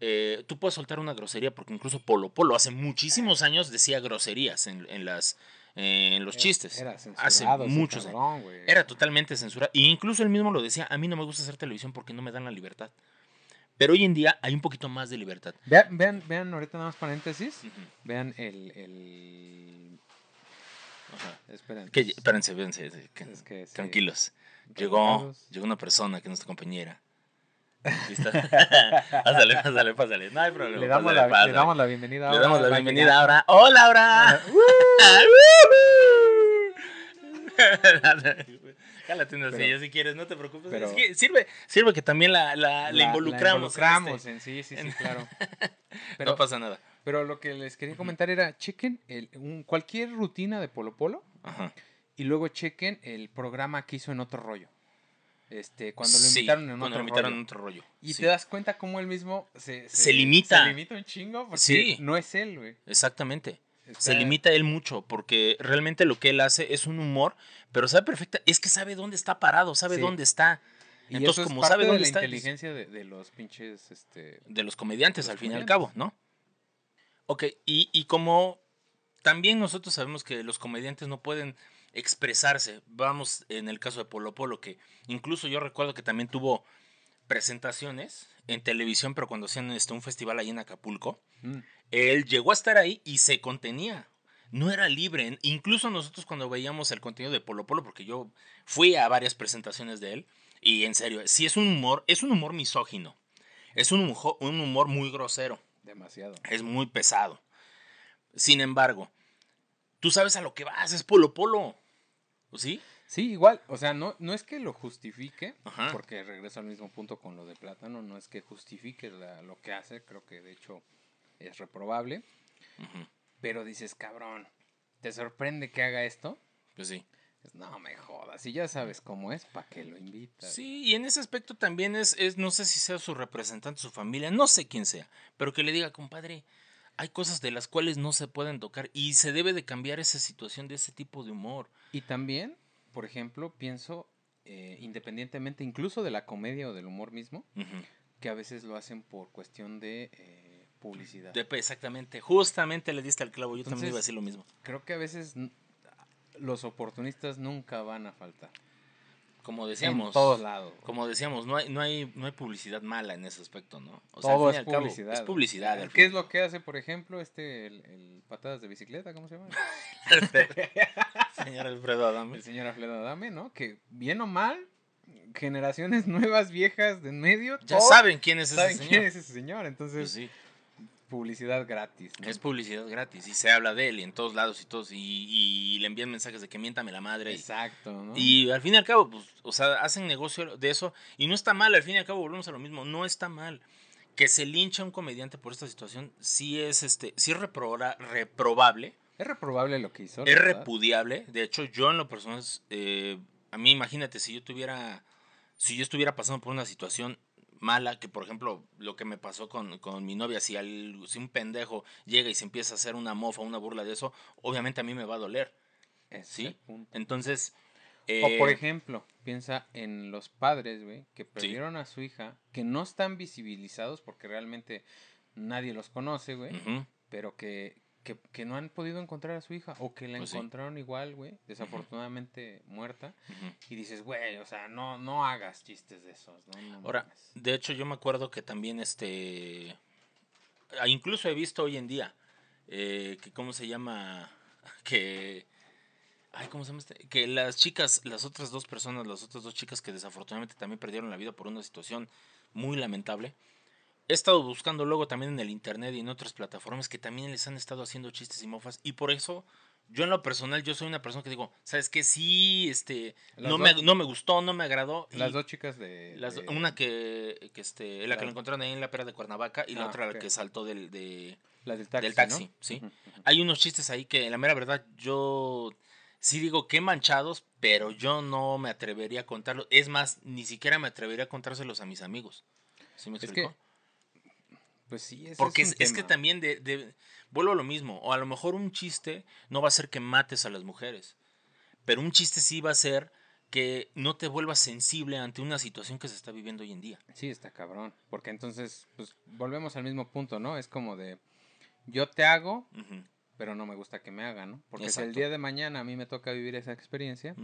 Speaker 1: eh, tú puedes soltar una grosería porque incluso Polo Polo hace muchísimos años decía groserías en, en las en los chistes. Era hace muchos años. Era totalmente censurado. E incluso él mismo lo decía, a mí no me gusta hacer televisión porque no me dan la libertad. Pero hoy en día hay un poquito más de libertad.
Speaker 2: Vean, vean, vean ahorita nada más paréntesis. Vean el... el...
Speaker 1: Esperen. espérense, espérense. tranquilos. Llegó, llegó una persona que es nuestra compañera pásale, pásale, pásale. No hay problema.
Speaker 2: Le damos, la, Le damos la bienvenida
Speaker 1: ahora. Le damos la bienvenida ahora. ¡Hola, una silla si quieres, no te preocupes. es que sirve, sirve que también la, la, la involucramos.
Speaker 2: La involucramos en, sí, sí, sí, claro.
Speaker 1: Pero, no pasa nada.
Speaker 2: Pero lo que les quería comentar era, chequen el, un, cualquier rutina de Polo Polo Ajá. Y luego chequen el programa que hizo en otro rollo. Este, cuando lo invitaron en, otro, rollo. en otro rollo. Y te das cuenta cómo él mismo se,
Speaker 1: se, limita.
Speaker 2: Se limita un chingo porque no es él, güey.
Speaker 1: Exactamente. Se limita él mucho porque realmente lo que él hace es un humor, pero sabe perfecta, es que sabe dónde está parado, sabe dónde está.
Speaker 2: Y Entonces, como sabe dónde de la está, inteligencia de, los pinches este
Speaker 1: de los comediantes al fin y al cabo, ¿no? Ok, y, y como también nosotros sabemos que los comediantes no pueden expresarse. Vamos en el caso de Polo Polo, que incluso yo recuerdo que también tuvo presentaciones en televisión, pero cuando hacían este, un festival ahí en Acapulco, mm. él llegó a estar ahí y se contenía. No era libre. Incluso nosotros cuando veíamos el contenido de Polo Polo, porque yo fui a varias presentaciones de él, y en serio, sí es un humor, es un humor misógino. Es un humor, un humor muy grosero.
Speaker 2: Demasiado.
Speaker 1: Es muy pesado. Sin embargo, tú sabes a lo que vas, es Polo Polo. ¿Sí?
Speaker 2: Sí, igual, o sea, no, no es que lo justifique, porque regreso al mismo punto con lo de plátano, no es que justifique lo que hace, creo que de hecho es reprobable, pero dices, cabrón, ¿te sorprende que haga esto?
Speaker 1: Pues sí.
Speaker 2: no me jodas, si ya sabes cómo es, ¿para qué lo invitas?
Speaker 1: Sí, y en ese aspecto también es, es, no sé si sea su representante, su familia, no sé quién sea, pero que le diga, compadre, hay cosas de las cuales no se pueden tocar y se debe de cambiar esa situación de ese tipo de humor.
Speaker 2: Y también, por ejemplo, pienso, eh, independientemente incluso de la comedia o del humor mismo, que a veces lo hacen por cuestión de eh, publicidad.
Speaker 1: De, exactamente, justamente le diste al clavo, yo también iba a decir lo mismo.
Speaker 2: Creo que a veces los oportunistas nunca van a faltar
Speaker 1: como decíamos,
Speaker 2: en todos lados.
Speaker 1: Como decíamos, no hay, no hay, no hay publicidad mala en ese aspecto, ¿no?
Speaker 2: O Todo es publicidad.
Speaker 1: es publicidad.
Speaker 2: ¿Qué es lo que hace, por ejemplo, este, el, patadas de bicicleta, ¿cómo se llama?
Speaker 1: señor Alfredo Adame.
Speaker 2: El señor Alfredo Adame, ¿no? Que bien o mal, generaciones nuevas, viejas, de en medio.
Speaker 1: Ya saben quién es ese señor.
Speaker 2: quién es ese señor, entonces. Pues sí publicidad gratis.
Speaker 1: Es publicidad gratis y se habla de él y en todos lados y todos y, le envían mensajes de que miéntame la madre.
Speaker 2: Exacto. ¿no?
Speaker 1: Y al fin y al cabo, pues, o sea, hacen negocio de eso y no está mal, al fin y al cabo volvemos a lo mismo, no está mal. Que se lincha un comediante por esta situación sí es, este, sí es reprobable.
Speaker 2: Es reprobable lo que hizo.
Speaker 1: Es repudiable. De hecho, yo en lo personal, eh, a mí imagínate, si yo tuviera, si yo estuviera pasando por una situación mala, que por ejemplo lo que me pasó con, mi novia, si, si un pendejo llega y se empieza a hacer una mofa, una burla de eso, obviamente a mí me va a doler. ¿Sí? Entonces...
Speaker 2: o por eh, ejemplo, piensa en los padres, güey, que perdieron a su hija, que no están visibilizados porque realmente nadie los conoce, güey, pero que, que, no han podido encontrar a su hija o que la pues encontraron igual, güey, desafortunadamente muerta. Y dices, güey, o sea, no, no hagas chistes de esos, ¿no?
Speaker 1: Ahora, de hecho, yo me acuerdo que también este. Ah, incluso he visto hoy en día eh, que, ¿cómo se llama? Que. Ay, ¿cómo se llama este? Que las chicas, las otras dos personas, las otras dos chicas que desafortunadamente también perdieron la vida por una situación muy lamentable he estado buscando luego también en el internet y en otras plataformas que también les han estado haciendo chistes y mofas y por eso yo en lo personal yo soy una persona que digo, ¿sabes qué? Sí, este no me, no me gustó, no me agradó.
Speaker 2: Las dos chicas de,
Speaker 1: las, una que, que este la, que lo encontraron ahí en la pera de Cuernavaca y la ah, otra la que saltó del de
Speaker 2: del taxi,
Speaker 1: del taxi ¿sí? Hay unos chistes ahí que la mera verdad yo sí digo que manchados, pero yo no me atrevería a contarlos. Es más, ni siquiera me atrevería a contárselos a mis amigos. ¿Sí me explico?
Speaker 2: Pues sí,
Speaker 1: Porque es, es, que también de, vuelvo a lo mismo. O a lo mejor un chiste no va a ser que mates a las mujeres. Pero un chiste sí va a ser que no te vuelvas sensible ante una situación que se está viviendo hoy en día.
Speaker 2: Sí, está cabrón. Porque entonces, pues volvemos al mismo punto, ¿no? Es como de yo te hago, pero no me gusta que me hagan, ¿no? Porque si el día de mañana a mí me toca vivir esa experiencia,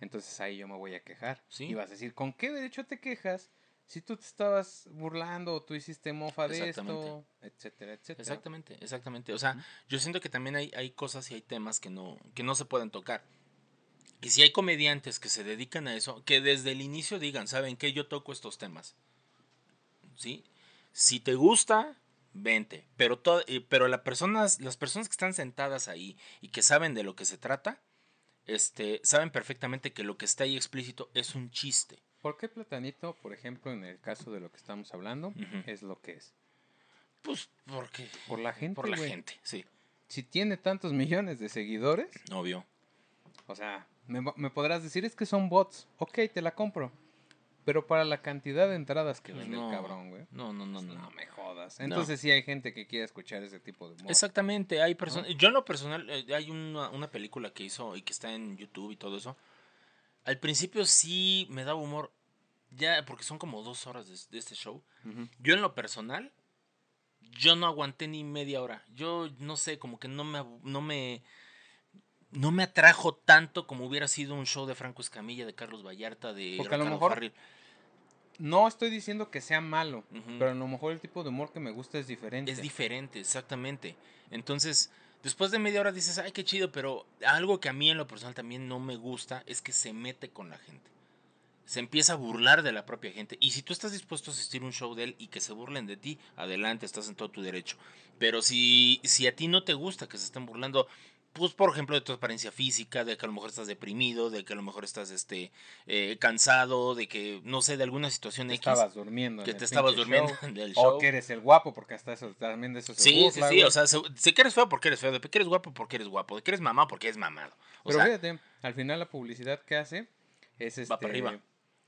Speaker 2: entonces ahí yo me voy a quejar. Y vas a decir, ¿con qué derecho te quejas? Si tú te estabas burlando o tú hiciste mofa de esto, etcétera, etcétera.
Speaker 1: Exactamente, exactamente. O sea, yo siento que también hay, hay cosas y hay temas que no, que no se pueden tocar. Y si hay comediantes que se dedican a eso, que desde el inicio digan, ¿saben qué? Yo toco estos temas. ¿Sí? Si te gusta, vente. Pero, eh, pero las personas, las personas que están sentadas ahí y que saben de lo que se trata, este, saben perfectamente que lo que está ahí explícito es un chiste.
Speaker 2: ¿Por qué Platanito, por ejemplo, en el caso de lo que estamos hablando, es lo que es?
Speaker 1: Pues porque
Speaker 2: por la gente.
Speaker 1: Por la gente, sí.
Speaker 2: Si tiene tantos millones de seguidores.
Speaker 1: Obvio.
Speaker 2: O sea, me, podrás decir es que son bots. Ok, te la compro. Pero para la cantidad de entradas que vende
Speaker 1: No.
Speaker 2: el cabrón, güey.
Speaker 1: No, no, no,
Speaker 2: No,
Speaker 1: no.
Speaker 2: me jodas. Entonces sí hay gente que quiere escuchar ese tipo de humor.
Speaker 1: Exactamente, hay personas. Yo en lo personal, eh, hay una, una película que hizo y que está en YouTube y todo eso. Al principio sí me daba humor, ya porque son como dos horas de, de este show. Yo en lo personal, yo no aguanté ni media hora. Yo no sé, como que no me, no me, no me atrajo tanto como hubiera sido un show de Franco Escamilla, de Carlos Vallarta, de
Speaker 2: Porque a lo mejor
Speaker 1: Farril.
Speaker 2: No estoy diciendo que sea malo, pero a lo mejor el tipo de humor que me gusta es diferente.
Speaker 1: Es diferente, exactamente. Entonces, después de media hora dices, ay, qué chido, pero algo que a mí en lo personal también no me gusta es que se mete con la gente. Se empieza a burlar de la propia gente. Y si tú estás dispuesto a asistir a un show de él y que se burlen de ti, adelante, estás en todo tu derecho. Pero si, si a ti no te gusta que se estén burlando, pues por ejemplo de tu apariencia física, de que a lo mejor estás deprimido, de que a lo mejor estás este, eh, cansado, de que, no sé, de alguna situación
Speaker 2: Te
Speaker 1: X.
Speaker 2: estabas durmiendo. en
Speaker 1: que te estabas durmiendo
Speaker 2: show,
Speaker 1: en el
Speaker 2: O
Speaker 1: show.
Speaker 2: que eres el guapo, porque hasta eso, también de eso se
Speaker 1: Sí,
Speaker 2: burla,
Speaker 1: sí, sí,
Speaker 2: güey.
Speaker 1: o sea, se- de que eres feo porque eres feo, de que eres guapo porque eres guapo, de que eres mamá porque eres mamado. O
Speaker 2: Pero
Speaker 1: sea,
Speaker 2: fíjate, al final la publicidad que hace es este...
Speaker 1: va para arriba,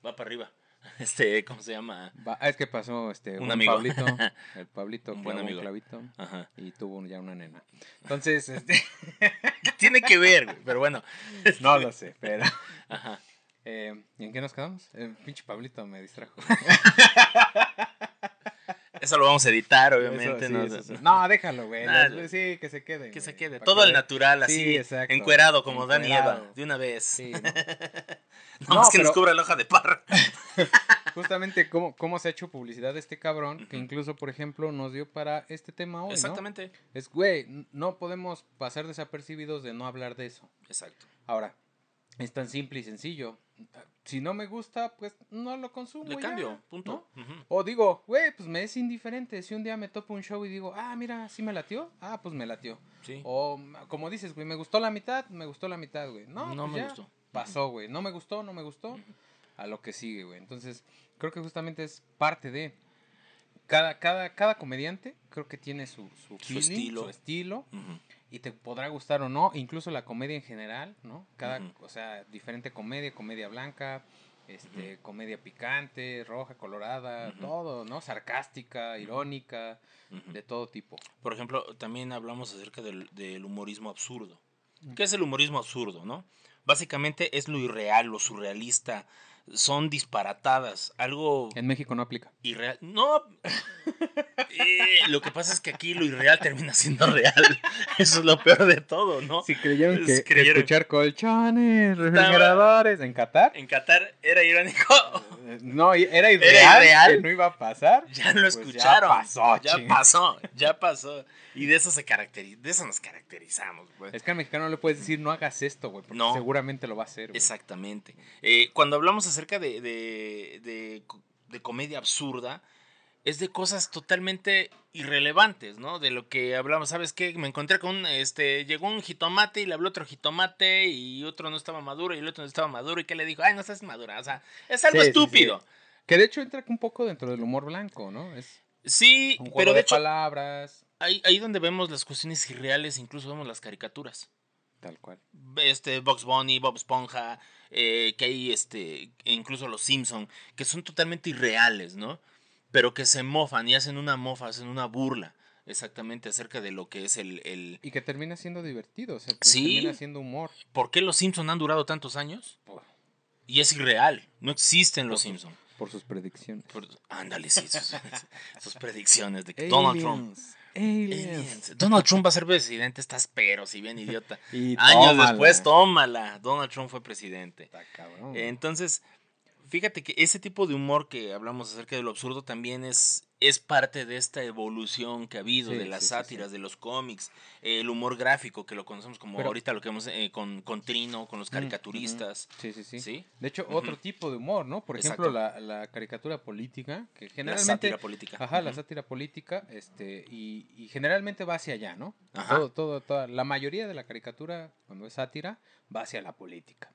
Speaker 1: va para arriba. Este, ¿cómo se llama?
Speaker 2: va- ah, es que pasó este,
Speaker 1: Un
Speaker 2: un
Speaker 1: amigo.
Speaker 2: Pablito, el Pablito
Speaker 1: Un
Speaker 2: un
Speaker 1: buen amigo.
Speaker 2: clavito
Speaker 1: Ajá.
Speaker 2: y tuvo ya una nena. Entonces, este,
Speaker 1: ¿Qué tiene que ver? Pero bueno.
Speaker 2: no lo sé, pero...
Speaker 1: Ajá.
Speaker 2: Eh, ¿Y en qué nos quedamos? El pinche Pablito me distrajo.
Speaker 1: Eso lo vamos a editar,
Speaker 2: Eso,
Speaker 1: obviamente.
Speaker 2: sí,
Speaker 1: ¿no?
Speaker 2: eso sí. No, déjalo, güey. Los- Sí, que se quede.
Speaker 1: Que se quede. Todo
Speaker 2: que vea.
Speaker 1: natural, así.
Speaker 2: Sí, exacto.
Speaker 1: Encuerado, como Dan y Eva.
Speaker 2: Encuerado.
Speaker 1: De una vez.
Speaker 2: Sí, ¿no?
Speaker 1: No, más que
Speaker 2: pero-
Speaker 1: nos cubra la hoja de parra.
Speaker 2: Justamente cómo, cómo se ha hecho publicidad de este cabrón, que incluso, por ejemplo, nos dio para este tema hoy, ¿no?
Speaker 1: Exactamente.
Speaker 2: Es, güey, no podemos pasar desapercibidos de no hablar de eso.
Speaker 1: Exacto.
Speaker 2: Ahora, es tan simple y sencillo. Si no me gusta, pues no lo consumo.
Speaker 1: Le
Speaker 2: ya,
Speaker 1: cambio, punto.
Speaker 2: O digo, güey, pues me es indiferente. Si un día me topo un show y digo, ah, mira, sí me latió, ah, pues me latió.
Speaker 1: Sí.
Speaker 2: O como dices, güey, me gustó la mitad, me gustó la mitad, güey. No,
Speaker 1: No
Speaker 2: pues
Speaker 1: me
Speaker 2: ya,
Speaker 1: gustó.
Speaker 2: Pasó, güey. No me gustó, no me gustó. A lo que sigue, güey. Entonces, creo que justamente es parte de. Cada, cada, cada comediante creo que tiene su, su, feeling,
Speaker 1: estilo.
Speaker 2: su estilo. Y te podrá gustar o no. Incluso la comedia en general, ¿no? Cada, o sea, diferente comedia, comedia blanca, este, comedia picante, roja, colorada, todo, ¿no? Sarcástica, irónica, de todo tipo.
Speaker 1: Por ejemplo, también hablamos acerca del, del humorismo absurdo. ¿Qué es el humorismo absurdo, no? Básicamente es lo irreal, lo surrealista. Son disparatadas, algo
Speaker 2: En México no aplica.
Speaker 1: irreal. No. Eh, lo que pasa es que aquí lo irreal termina siendo real. Eso es lo peor de todo, ¿no?
Speaker 2: Si creyeron
Speaker 1: que- creyeron-
Speaker 2: escuchar colchones, refrigeradores en Qatar,
Speaker 1: En Qatar era irónico.
Speaker 2: eh, no, era ideal,
Speaker 1: irreal.
Speaker 2: que no iba a pasar.
Speaker 1: Ya lo
Speaker 2: Pues
Speaker 1: escucharon.
Speaker 2: ya pasó,
Speaker 1: ya
Speaker 2: ching.
Speaker 1: pasó, ya pasó. Y de eso se caracteriza, de eso nos caracterizamos, pues.
Speaker 2: Es que al mexicano no le puedes decir no hagas esto, güey, porque
Speaker 1: No.
Speaker 2: seguramente lo va a hacer. güey.
Speaker 1: Exactamente. Eh, cuando hablamos acerca de, de, de co- de comedia absurda, es de cosas totalmente irrelevantes, ¿no? De lo que hablamos, ¿sabes qué? Me encontré con, un, este, llegó un jitomate y le habló otro jitomate y otro no estaba maduro y el otro no estaba maduro y que le dijo, ay, no estás madura, o sea, es algo
Speaker 2: Sí, sí,
Speaker 1: estúpido.
Speaker 2: Que de hecho entra un poco dentro del humor blanco, ¿no? Es
Speaker 1: Sí,
Speaker 2: un juego
Speaker 1: pero
Speaker 2: de,
Speaker 1: de hecho,
Speaker 2: palabras,
Speaker 1: ahí, ahí donde vemos las cuestiones irreales, incluso vemos las caricaturas.
Speaker 2: Tal cual.
Speaker 1: este Box Bunny, Bob Esponja, eh, que hay este, incluso los Simpson, que son totalmente irreales, ¿no? Pero que se mofan y hacen una mofa, hacen una burla, exactamente acerca de lo que es el, el...
Speaker 2: Y que termina siendo divertido, o sea, que
Speaker 1: Sí.
Speaker 2: termina siendo humor.
Speaker 1: ¿Por qué los Simpson han durado tantos años?
Speaker 2: Por,
Speaker 1: Y es irreal, no existen los
Speaker 2: Por
Speaker 1: Simpson.
Speaker 2: por sus predicciones.
Speaker 1: Por- ándale, sí, sus, sus predicciones de que Donald Trump...
Speaker 2: Aliens.
Speaker 1: Aliens. Donald Trump va a ser presidente, estás pero, si bien idiota.
Speaker 2: Y
Speaker 1: Años
Speaker 2: tómala.
Speaker 1: después, tómala. Donald Trump fue presidente.
Speaker 2: Está cabrón.
Speaker 1: Entonces, fíjate que ese tipo de humor que hablamos acerca de lo absurdo también es, es parte de esta evolución que ha habido,
Speaker 2: Sí,
Speaker 1: de las
Speaker 2: sí, sí,
Speaker 1: sátiras, de los cómics, el humor gráfico que lo conocemos como
Speaker 2: Pero-
Speaker 1: ahorita lo que vemos eh, con, con Trino, con los caricaturistas.
Speaker 2: Sí, sí, sí.
Speaker 1: ¿Sí?
Speaker 2: De hecho, otro tipo de humor, ¿no? Por ejemplo, la, la caricatura política, que
Speaker 1: La
Speaker 2: generalmente...
Speaker 1: sátira política.
Speaker 2: Ajá, la sátira política, este, y, y generalmente va hacia allá, ¿no?
Speaker 1: Ajá.
Speaker 2: Todo, todo, toda, la mayoría de la caricatura, cuando es sátira, va hacia la política.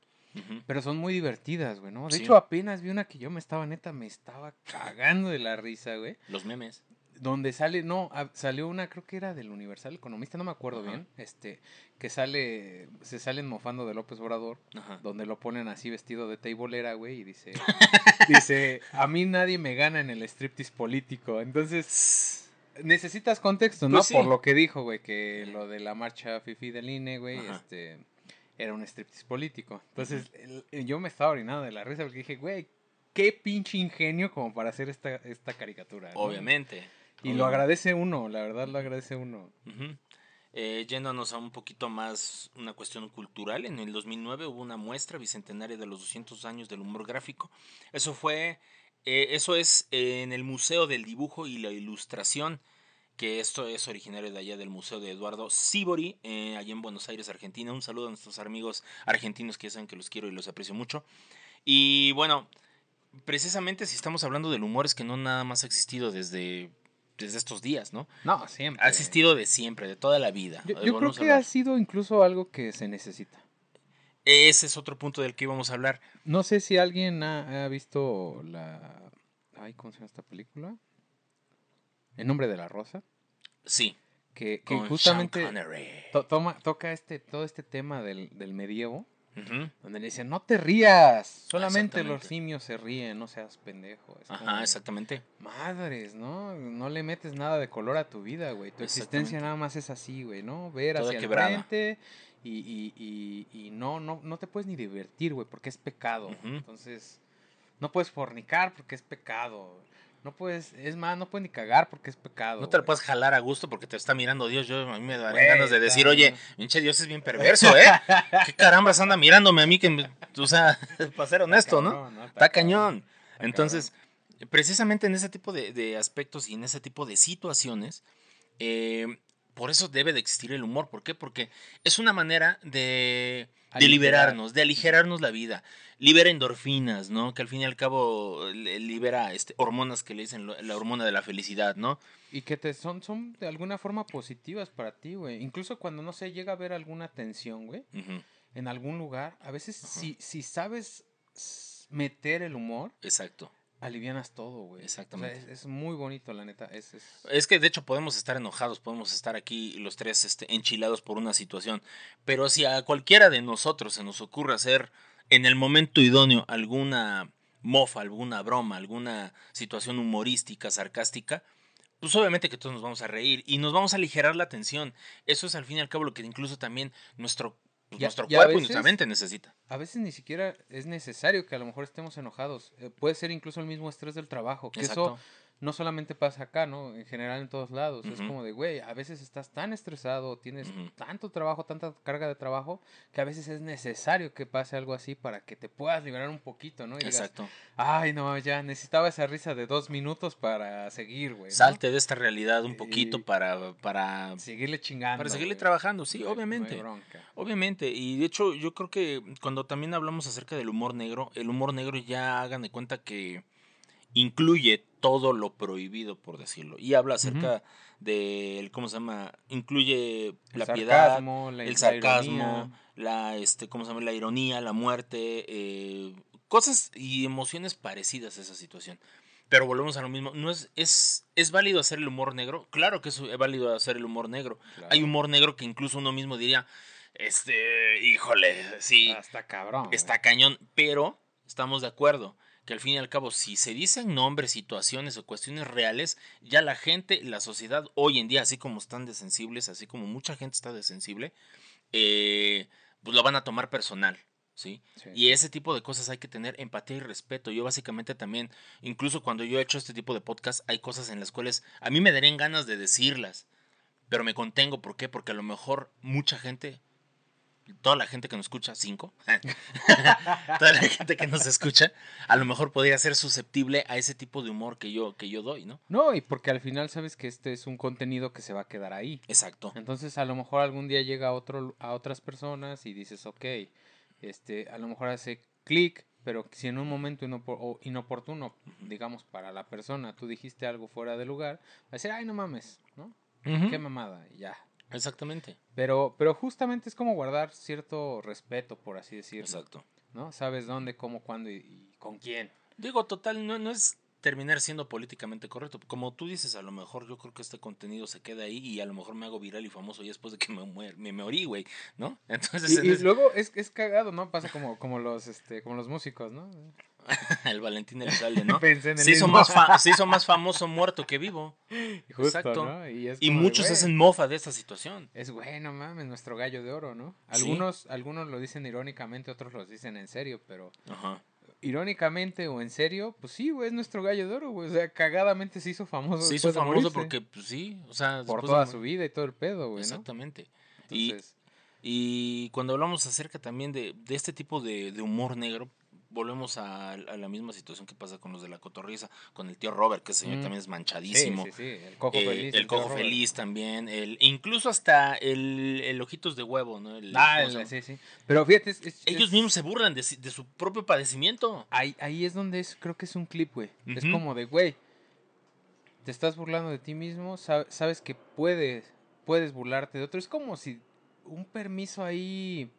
Speaker 2: Pero son muy divertidas, güey, ¿no? De
Speaker 1: Sí.
Speaker 2: hecho, apenas vi una que yo me estaba, neta, me estaba cagando de la risa, güey.
Speaker 1: Los memes.
Speaker 2: donde sale, no, salió una, creo que era del Universal Economista, no me acuerdo bien, este, que sale, se salen mofando de López Obrador, donde lo ponen así vestido de teibolera, güey, y dice, dice, a mí nadie me gana en el striptease político, entonces necesitas contexto, ¿no? Pues Por lo que dijo, güey, que lo de la marcha FIFI del INE, güey, este, era un striptease político, entonces yo me estaba orinando de la risa porque dije, güey, qué pinche ingenio como para hacer esta, esta caricatura.
Speaker 1: Obviamente.
Speaker 2: Y lo agradece uno, la verdad lo agradece uno.
Speaker 1: Eh, yéndonos a un poquito más una cuestión cultural, en el 2009 hubo una muestra bicentenaria de los 200 años del humor gráfico. Eso fue, eh, eso es en el Museo del Dibujo y la Ilustración, que esto es originario de allá del Museo de Eduardo Sibori, eh, allá en Buenos Aires, Argentina. Un saludo a nuestros amigos argentinos que ya saben que los quiero y los aprecio mucho. Y bueno, precisamente si estamos hablando del humor es que no nada más ha existido desde desde estos días, ¿no?
Speaker 2: No, siempre.
Speaker 1: Ha existido de siempre, de toda la vida.
Speaker 2: Yo, creo que ha sido incluso algo que se necesita.
Speaker 1: Ese es otro punto del que íbamos a hablar.
Speaker 2: No sé si alguien ha, visto la... Ay, ¿cómo se llama esta película? El nombre de la rosa.
Speaker 1: Sí.
Speaker 2: Que, justamente toma, toca este, todo este tema del, del medievo donde le dicen, no te rías, solamente los simios se ríen, no seas pendejo.
Speaker 1: Ajá, exactamente.
Speaker 2: Madres, ¿no? No le metes nada de color a tu vida, güey. Tu existencia nada más es así, güey, ¿no? Ver hacia el frente y, y, y, y, no, no, no te puedes ni divertir, güey, porque es pecado. Entonces, no puedes fornicar porque es pecado. No puedes, es más, no puedes ni cagar porque es pecado.
Speaker 1: No te lo puedes jalar a gusto porque te está mirando Dios. Yo a mí me daría ganas de decir, oye, pinche Dios es bien perverso, ¿eh? ¿Qué carambas anda mirándome a mí que, o sea, para ser honesto, ¿no? Está, cañón. Entonces, precisamente en ese tipo de, aspectos y en ese tipo de situaciones, eh, por eso debe de existir el humor. ¿Por qué? Porque es una manera de de liberarnos, de aligerarnos la vida. Libera endorfinas, ¿no? Que al fin y al cabo libera este, hormonas que le dicen la hormona de la felicidad, ¿no?
Speaker 2: Y que te son, son de alguna forma positivas para ti, güey. Incluso cuando, no sé, llega a haber alguna tensión, güey, en algún lugar, a veces si, si sabes meter el humor.
Speaker 1: Exacto
Speaker 2: alivianas todo, güey. Exactamente. es, muy bonito, la neta. Es,
Speaker 1: es... que de hecho podemos estar enojados, podemos estar aquí los tres este, enchilados por una situación, pero si a cualquiera de nosotros se nos ocurre hacer en el momento idóneo alguna mofa, alguna broma, alguna situación humorística, sarcástica, pues obviamente que todos nos vamos a reír y nos vamos a aligerar la tensión. Eso es al fin y al cabo lo que incluso también nuestro pues, nuestro cuerpo y nuestra mente necesita.
Speaker 2: A veces ni siquiera es necesario que a lo mejor estemos enojados. Eh, puede ser incluso el mismo estrés del trabajo. Que eso no solamente pasa acá, ¿no? En general en todos lados. Es como de, güey, a veces estás tan estresado, tienes tanto trabajo, tanta carga de trabajo, que a veces es necesario que pase algo así para que te puedas liberar un poquito, ¿no? Exacto. Ay, no, ya necesitaba esa risa de dos minutos para seguir, güey.
Speaker 1: Salte de esta realidad un poquito para, para...
Speaker 2: Seguirle chingando.
Speaker 1: Para seguirle trabajando, sí, obviamente. obviamente. Y de hecho, yo creo que cuando también hablamos acerca del humor negro, el humor negro ya hagan de cuenta que incluye todo lo prohibido, por decirlo. Y habla acerca de, ¿cómo se llama? Incluye la piedad, el sarcasmo, la, este, ¿cómo se llama? La ironía, la muerte, eh, cosas y emociones parecidas a esa situación. Pero volvemos a lo mismo. No es, es, es válido hacer el humor negro. Claro que es válido hacer el humor negro. Hay humor negro que incluso uno mismo diría, este, híjole, sí.
Speaker 2: Ah, está cabrón.
Speaker 1: Está cañón. Pero estamos de acuerdo que al fin y al cabo, si se dicen nombres, situaciones o cuestiones reales, ya la gente, la sociedad hoy en día, así como están desensibles, así como mucha gente está desensible, eh, pues lo van a tomar personal. ¿Sí? Y ese tipo de cosas hay que tener empatía y respeto. Yo básicamente también, incluso cuando yo he hecho este tipo de podcast, hay cosas en las cuales a mí me darían ganas de decirlas, pero me contengo. ¿Por qué? Porque a lo mejor mucha gente toda la gente que nos escucha, cinco, toda la gente que nos escucha, a lo mejor podría ser susceptible a ese tipo de humor que yo, que yo doy, ¿no?
Speaker 2: No, y porque al final sabes que este es un contenido que se va a quedar ahí.
Speaker 1: Exacto.
Speaker 2: Entonces a lo mejor algún día llega a, otro, a otras personas y dices, ok, este, a lo mejor hace clic, pero si en un momento inoportuno, digamos, para la persona, tú dijiste algo fuera de lugar, va a decir, ay, no mames, ¿no? Qué mamada, ya,
Speaker 1: Exactamente.
Speaker 2: Pero, pero justamente es como guardar cierto respeto, por así decirlo. Exacto. ¿No? Sabes dónde, cómo, cuándo y, con quién.
Speaker 1: Digo, total, no, no es terminar siendo políticamente correcto. Como tú dices, a lo mejor yo creo que este contenido se queda ahí y a lo mejor me hago viral y famoso y después de que me muer, me morí, güey, ¿no?
Speaker 2: Entonces... Y, luego es, es cagado, ¿no? Pasa como, como, los, este, como los músicos, ¿no?
Speaker 1: el Valentín Elizalde, ¿no? se, hizo más se, hizo más famoso muerto que vivo. Exacto. Y, muchos hacen mofa de esta situación.
Speaker 2: Es bueno, mames, nuestro gallo de oro, ¿no? Algunos, algunos lo dicen irónicamente, otros lo dicen en serio, pero Ajá. irónicamente o en serio, pues sí, güey, es nuestro gallo de oro, güey. O sea, cagadamente se hizo famoso.
Speaker 1: Se hizo famoso porque, pues sí, o sea,
Speaker 2: por toda su vida y todo el pedo, güey.
Speaker 1: Exactamente. Entonces... Y, y cuando hablamos acerca también de, de este tipo de humor negro, volvemos a, la misma situación que pasa con los de la cotorriza, con el tío Robert, que ese señor mm. también es manchadísimo. Sí, sí, sí. El cojo eh, feliz. El, cojo feliz también. El, incluso hasta el, el, ojitos de huevo, ¿no?
Speaker 2: ah, sí, sí. Pero fíjate,
Speaker 1: ellos mismos se burlan de, de, su propio padecimiento.
Speaker 2: Ahí, ahí es donde es, creo que es un clip, güey. Es como de, güey, te estás burlando de ti mismo, sabes que puedes, puedes burlarte de otro. Es como si un permiso ahí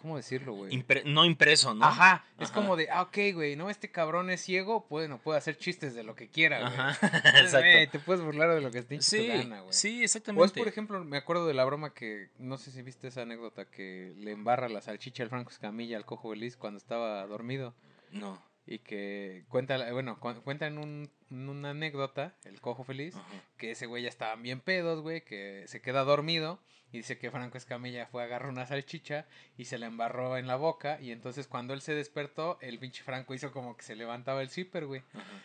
Speaker 2: ¿Cómo decirlo, güey?
Speaker 1: no impreso, ¿no?
Speaker 2: Ajá. Es como de, ah, ok, güey, ¿no? Este cabrón es ciego, bueno, puede hacer chistes de lo que quiera, güey. Ajá. Exacto. te puedes burlar de lo que esté
Speaker 1: sí,
Speaker 2: gana,
Speaker 1: güey. Sí, exactamente.
Speaker 2: O es, por ejemplo, me acuerdo de la broma que, no sé si viste esa anécdota, que le embarra la salchicha al Franco Escamilla al cojo feliz cuando estaba dormido.
Speaker 1: No.
Speaker 2: Y que cuenta, bueno, cuenta en, un, una anécdota, el cojo feliz, que ese güey ya estaba bien pedos, güey, que se queda dormido y dice que Franco Escamilla fue a agarrar una salchicha y se la embarró en la boca. Y entonces cuando él se despertó, el pinche Franco hizo como que se levantaba el zipper, güey.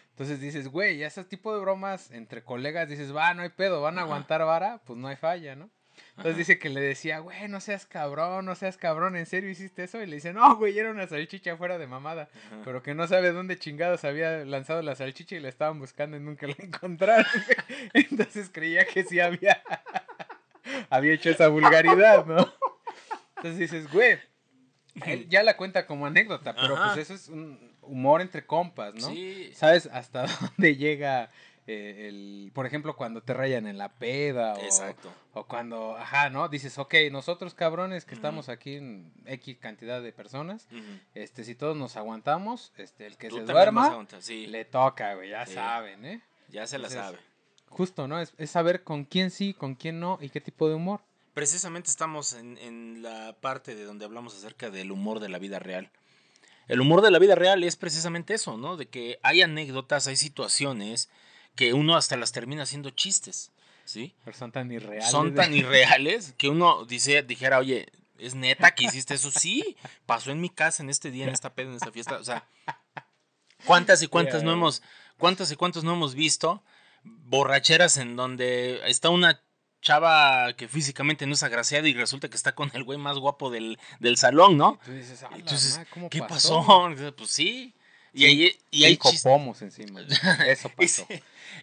Speaker 2: Entonces dices, güey, ya ese tipo de bromas entre colegas, dices, va, no hay pedo, van a aguantar vara, pues no hay falla, ¿no? Entonces dice que le decía, güey, no seas cabrón, no seas cabrón, ¿en serio hiciste eso? Y le dice, no, güey, era una salchicha fuera de mamada. Pero que no sabe dónde chingados había lanzado la salchicha y la estaban buscando y nunca la encontraron. Entonces creía que sí había había hecho esa vulgaridad, ¿no? Entonces dices, güey, él ya la cuenta como anécdota, pero pues eso es un humor entre compas, ¿no? Sí. ¿Sabes hasta dónde llega eh, el, por ejemplo, cuando te rayan en la peda o, Exacto. o cuando, ajá, ¿no? Dices, ok, nosotros cabrones que estamos aquí en X cantidad de personas, este, si todos nos aguantamos, este, el que se duerma, le toca, güey, ya saben, ¿eh?
Speaker 1: Ya se la sabe.
Speaker 2: Justo, ¿no? Es, saber con quién sí, con quién no y qué tipo de humor.
Speaker 1: Precisamente estamos en, en la parte de donde hablamos acerca del humor de la vida real. El humor de la vida real es precisamente eso, ¿no? De que hay anécdotas, hay situaciones que uno hasta las termina haciendo chistes, ¿sí?
Speaker 2: Pero son tan irreales.
Speaker 1: Son tan irreales que uno dice, dijera, oye, ¿es neta que hiciste eso? Sí, pasó en mi casa en este día, en esta peda, en esta fiesta. O sea, ¿cuántas y cuántas no hemos, cuántas y cuántos no hemos visto borracheras en donde está una chava que físicamente no es agraciada y resulta que está con el güey más guapo del, del salón, ¿no? Entonces, ¿qué pasó? Pues sí. Y ahí, y hay
Speaker 2: copomos encima. Eso pasó.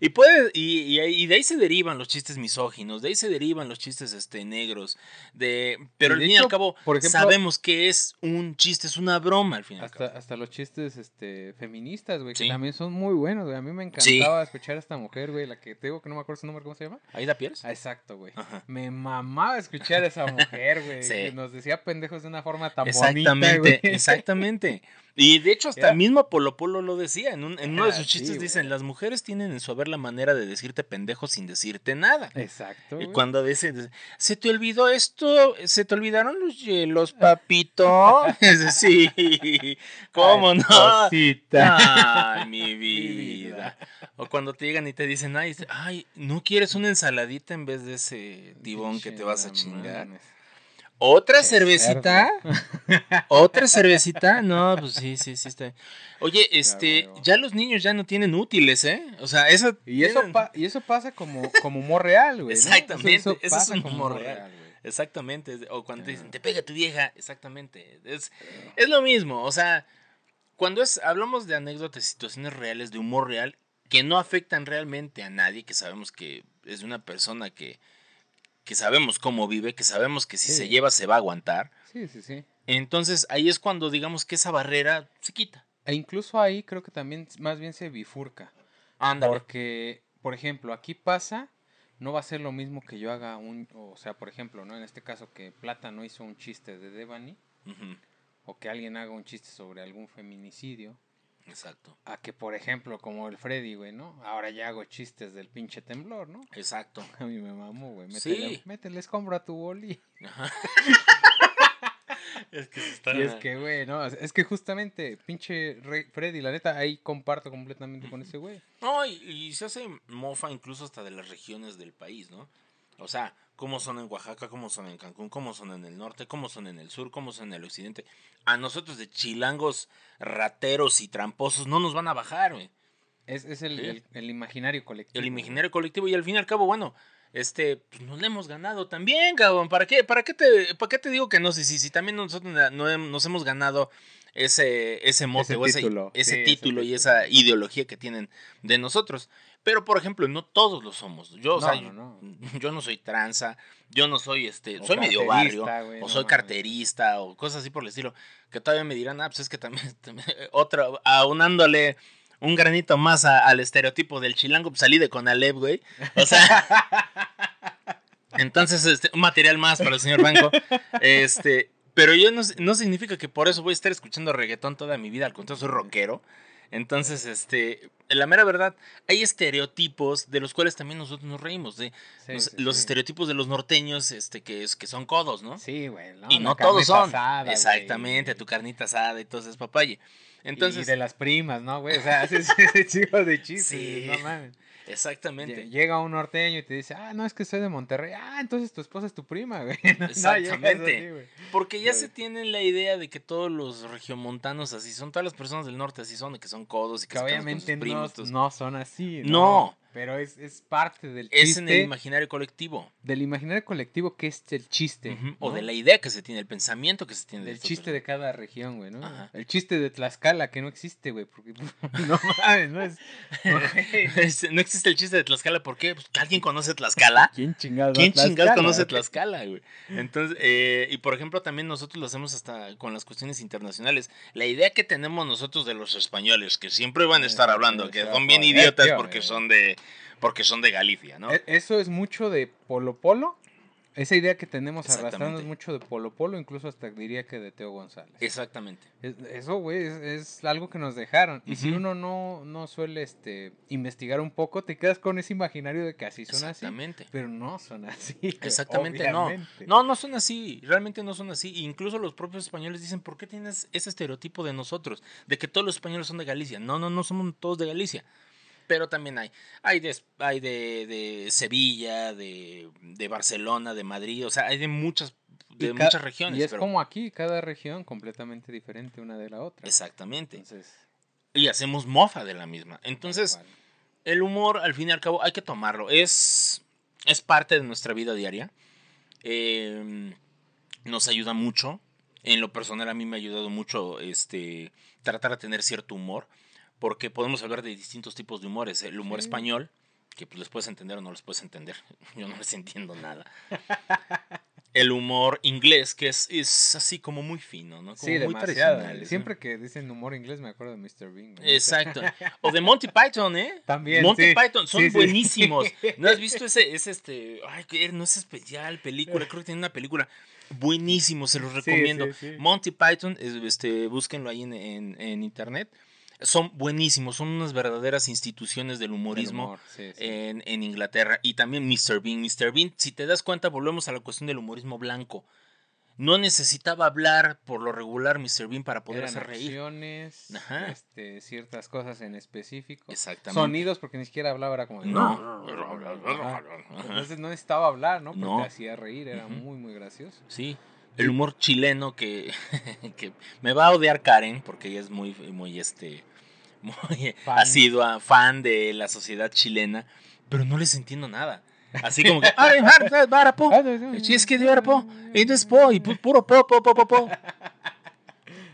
Speaker 1: Y, puede, y, y, de ahí se derivan los chistes misóginos, de ahí se derivan los chistes este, negros. De, pero al fin y al cabo, sabemos que es un chiste, es una broma al final.
Speaker 2: Hasta, hasta los chistes este, feministas, güey, que también son muy buenos, güey. A mí me encantaba escuchar a esta mujer, güey, la que te digo que no me acuerdo su nombre, ¿cómo se llama?
Speaker 1: Aida Pierce.
Speaker 2: Ah, exacto, güey. Me mamaba escuchar a esa mujer, güey. Que nos decía pendejos de una forma tan
Speaker 1: exactamente, bonita, Exactamente. Y de hecho, hasta mismo Polo Polo lo decía. En, uno de sus chistes dicen: Las mujeres tienen en su haber la manera de decirte pendejo sin decirte nada.
Speaker 2: Exacto.
Speaker 1: Y cuando dicen: Se te olvidó esto, se te olvidaron los hielos, papito. sí. ¿Cómo no? Ay, mi vida. O cuando te llegan y te dicen: Ay, ay, ¿no quieres una ensaladita en vez de ese tibón que te vas a chingar? ¿Otra cervecita? ¿Otra cervecita? No, pues sí, sí, sí está. Oye, este, ya los niños ya no tienen útiles, ¿eh? O sea, eso
Speaker 2: y eso y eso pasa como como humor real, güey.
Speaker 1: Exactamente, eso, es un humor real. exactamente, o cuando te dicen, "Te pega tu vieja", exactamente. Es es lo mismo, o sea, cuando es hablamos de anécdotas, situaciones reales de humor real que no afectan realmente a nadie, que sabemos que es una persona que que sabemos cómo vive, que sabemos que si se lleva se va a aguantar.
Speaker 2: Sí, sí, sí.
Speaker 1: Entonces ahí es cuando digamos que esa barrera se quita.
Speaker 2: E incluso ahí creo que también más bien se bifurca. Ándale. Porque, por ejemplo, aquí pasa, no va a ser lo mismo que yo haga un, o sea, por ejemplo, ¿no? En este caso que Plata no hizo un chiste de Devani, o que alguien haga un chiste sobre algún feminicidio, Exacto. A que, por ejemplo, como el Freddy, güey, ¿no? Ahora ya hago chistes del pinche temblor, ¿no?
Speaker 1: Exacto.
Speaker 2: A mí me mamo, güey. Métele, sí. métele escombro a tu boli. es que está... Y es que, güey, no, es que justamente, pinche Freddy, la neta, ahí comparto completamente con ese güey.
Speaker 1: No, y, y, se hace mofa incluso hasta de las regiones del país, ¿no? O sea, cómo son en Oaxaca, cómo son en Cancún, cómo son en el norte, cómo son en el sur, cómo son en el occidente. A nosotros de chilangos, rateros y tramposos no nos van a bajar, güey.
Speaker 2: Es, es el, el, imaginario colectivo.
Speaker 1: El imaginario colectivo y al fin y al cabo, bueno, este, pues nos le hemos ganado también, cabrón. ¿Para qué, para qué, te, para qué te digo que no? Si, si, si también nosotros no, nos hemos ganado ese, ese mote ese título, ese, título y esa ideología que tienen de nosotros. Pero, por ejemplo, no todos lo somos. Yo, no, yo no soy tranza, yo no soy, este, soy medio barrio, o soy carterista, o cosas así por el estilo, que todavía me dirán, ah, pues es que también, otra, aunándole un granito más al estereotipo del chilango, pues salí de Conalep, güey. O sea, entonces, este, un material más para el señor Banco. Este, pero yo no, no significa que por eso voy a estar escuchando reggaetón toda mi vida, al contrario, soy rockero. Entonces, este, la mera verdad, hay estereotipos de los cuales también nosotros nos reímos, de los, estereotipos de los norteños, este, que es, que son codos, ¿no?
Speaker 2: Sí, güey.
Speaker 1: y no todos son. Exactamente, tu carnita asada y todo eso es papaye. Entonces,
Speaker 2: y de las primas, ¿no, güey? O sea, haces ese chico de chiste, sí. no mames.
Speaker 1: Exactamente.
Speaker 2: Llega un norteño y te dice, ah, no, es que soy de Monterrey. Ah, entonces tu esposa es tu prima, güey.
Speaker 1: Exactamente. Porque ya se tiene la idea de que todos los regiomontanos así son, todas las personas del norte así son, de que son codos y que,
Speaker 2: obviamente no, no, son así.
Speaker 1: no.
Speaker 2: Pero es, es parte del
Speaker 1: chiste. Es en el imaginario colectivo.
Speaker 2: Del imaginario colectivo que es el chiste.
Speaker 1: O de la idea que se tiene, el pensamiento que se tiene.
Speaker 2: Del chiste de cada región, güey, ¿no? El chiste de Tlaxcala, que no existe, güey. Porque no mames, no es.
Speaker 1: no existe el chiste de Tlaxcala, ¿por qué? Pues, ¿Alguien conoce Tlaxcala?
Speaker 2: ¿Quién chingado?
Speaker 1: ¿Quién chingado conoce Tlaxcala, güey? Entonces, eh, y por ejemplo, también nosotros lo hacemos hasta con las cuestiones internacionales. La idea que tenemos nosotros de los españoles, que siempre van a estar hablando, que son bien idiotas porque son de porque son de Galicia, ¿no?
Speaker 2: E, eso es mucho de Polo Polo. Esa idea que tenemos arrastrando es mucho de Polo Polo, incluso hasta diría que de Teo González.
Speaker 1: Exactamente.
Speaker 2: eso, güey, es, algo que nos dejaron. Y si uno no, no suele este, investigar un poco, te quedas con ese imaginario de que así son Exactamente. Pero no son así.
Speaker 1: Exactamente, no. No, no son así. Realmente no son así. Incluso los propios españoles dicen, ¿por qué tienes ese estereotipo de nosotros? De que todos los españoles son de Galicia. No, no, no somos todos de Galicia pero también hay. Hay de, hay de, Sevilla, de, Barcelona, de Madrid, o sea, hay de muchas, de muchas regiones.
Speaker 2: Y es como aquí, cada región completamente diferente una de la otra.
Speaker 1: Exactamente. y hacemos mofa de la misma. Entonces, el humor, al fin y al cabo, hay que tomarlo. Es, es parte de nuestra vida diaria. Em, nos ayuda mucho. En lo personal, a mí me ha ayudado mucho este, tratar de tener cierto humor porque podemos hablar de distintos tipos de humores. El humor español, que pues les puedes entender o no les puedes entender, yo no les entiendo nada. El humor inglés, que es, es así como muy fino, ¿no?
Speaker 2: sí, muy tradicional. Siempre que dicen humor inglés me acuerdo de Mr. Bean.
Speaker 1: Exacto. O de Monty Python, ¿eh?
Speaker 2: También.
Speaker 1: Monty Python, son buenísimos. ¿No has visto ese, ese este, ay, no es especial, película, creo que tiene una película buenísimo, se los recomiendo. Monty Python, este, búsquenlo ahí en, en, en internet son buenísimos, son unas verdaderas instituciones del humorismo En, Inglaterra. Y también Mr. Bean. Mr. Bean, si te das cuenta, volvemos a la cuestión del humorismo blanco. No necesitaba hablar por lo regular Mr. Bean para poder hacer reír.
Speaker 2: Este, ciertas cosas en específico. Exactamente. Sonidos, porque ni siquiera hablaba, era como... No. Entonces no necesitaba hablar, ¿no? Porque hacía reír, era muy, muy gracioso.
Speaker 1: Sí el humor chileno que, que, me va a odiar Karen porque ella es muy muy este muy ha sido fan de la sociedad chilena, pero no les entiendo nada. Así como que, es que de barapo, y puro po, po, po, po,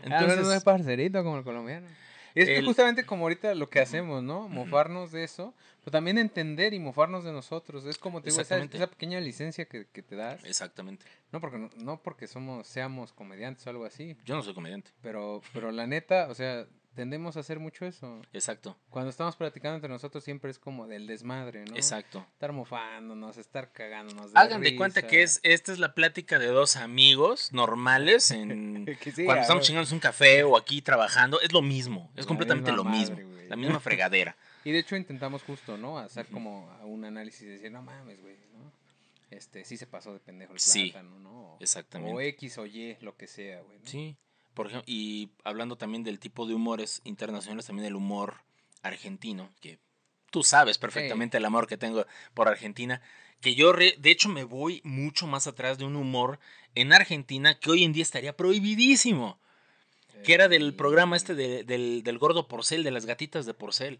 Speaker 2: Entonces, no es parcerito como el colombiano. Es que justamente como ahorita lo que hacemos, ¿no? Mofarnos de eso, pero también entender y mofarnos de nosotros. Es como te digo, esa, esa, pequeña licencia que, que, te das.
Speaker 1: Exactamente.
Speaker 2: No porque, no, porque somos, seamos comediantes o algo así.
Speaker 1: Yo no soy comediante.
Speaker 2: Pero, pero la neta, o sea, tendemos a hacer mucho eso.
Speaker 1: Exacto.
Speaker 2: Cuando estamos platicando entre nosotros siempre es como del desmadre, ¿no?
Speaker 1: Exacto.
Speaker 2: Estar mofándonos, estar cagándonos.
Speaker 1: De Hagan de cuenta que es esta es la plática de dos amigos normales en cuando estamos chingando un café o aquí trabajando, es lo mismo, es completamente lo mismo, la misma fregadera.
Speaker 2: Y de hecho intentamos justo, ¿no? Hacer como un análisis y decir, no mames, güey, ¿no? Este, sí se pasó de pendejo el plátano, ¿no?
Speaker 1: Exactamente.
Speaker 2: O X o Y, lo que sea, güey.
Speaker 1: Sí. Por ejemplo, y hablando también del tipo de humores internacionales, también el humor argentino, que tú sabes perfectamente el amor que tengo por Argentina, que yo de hecho me voy mucho más atrás de un humor en Argentina que hoy en día estaría prohibidísimo, que era del programa este del, del gordo porcel, de las gatitas de porcel.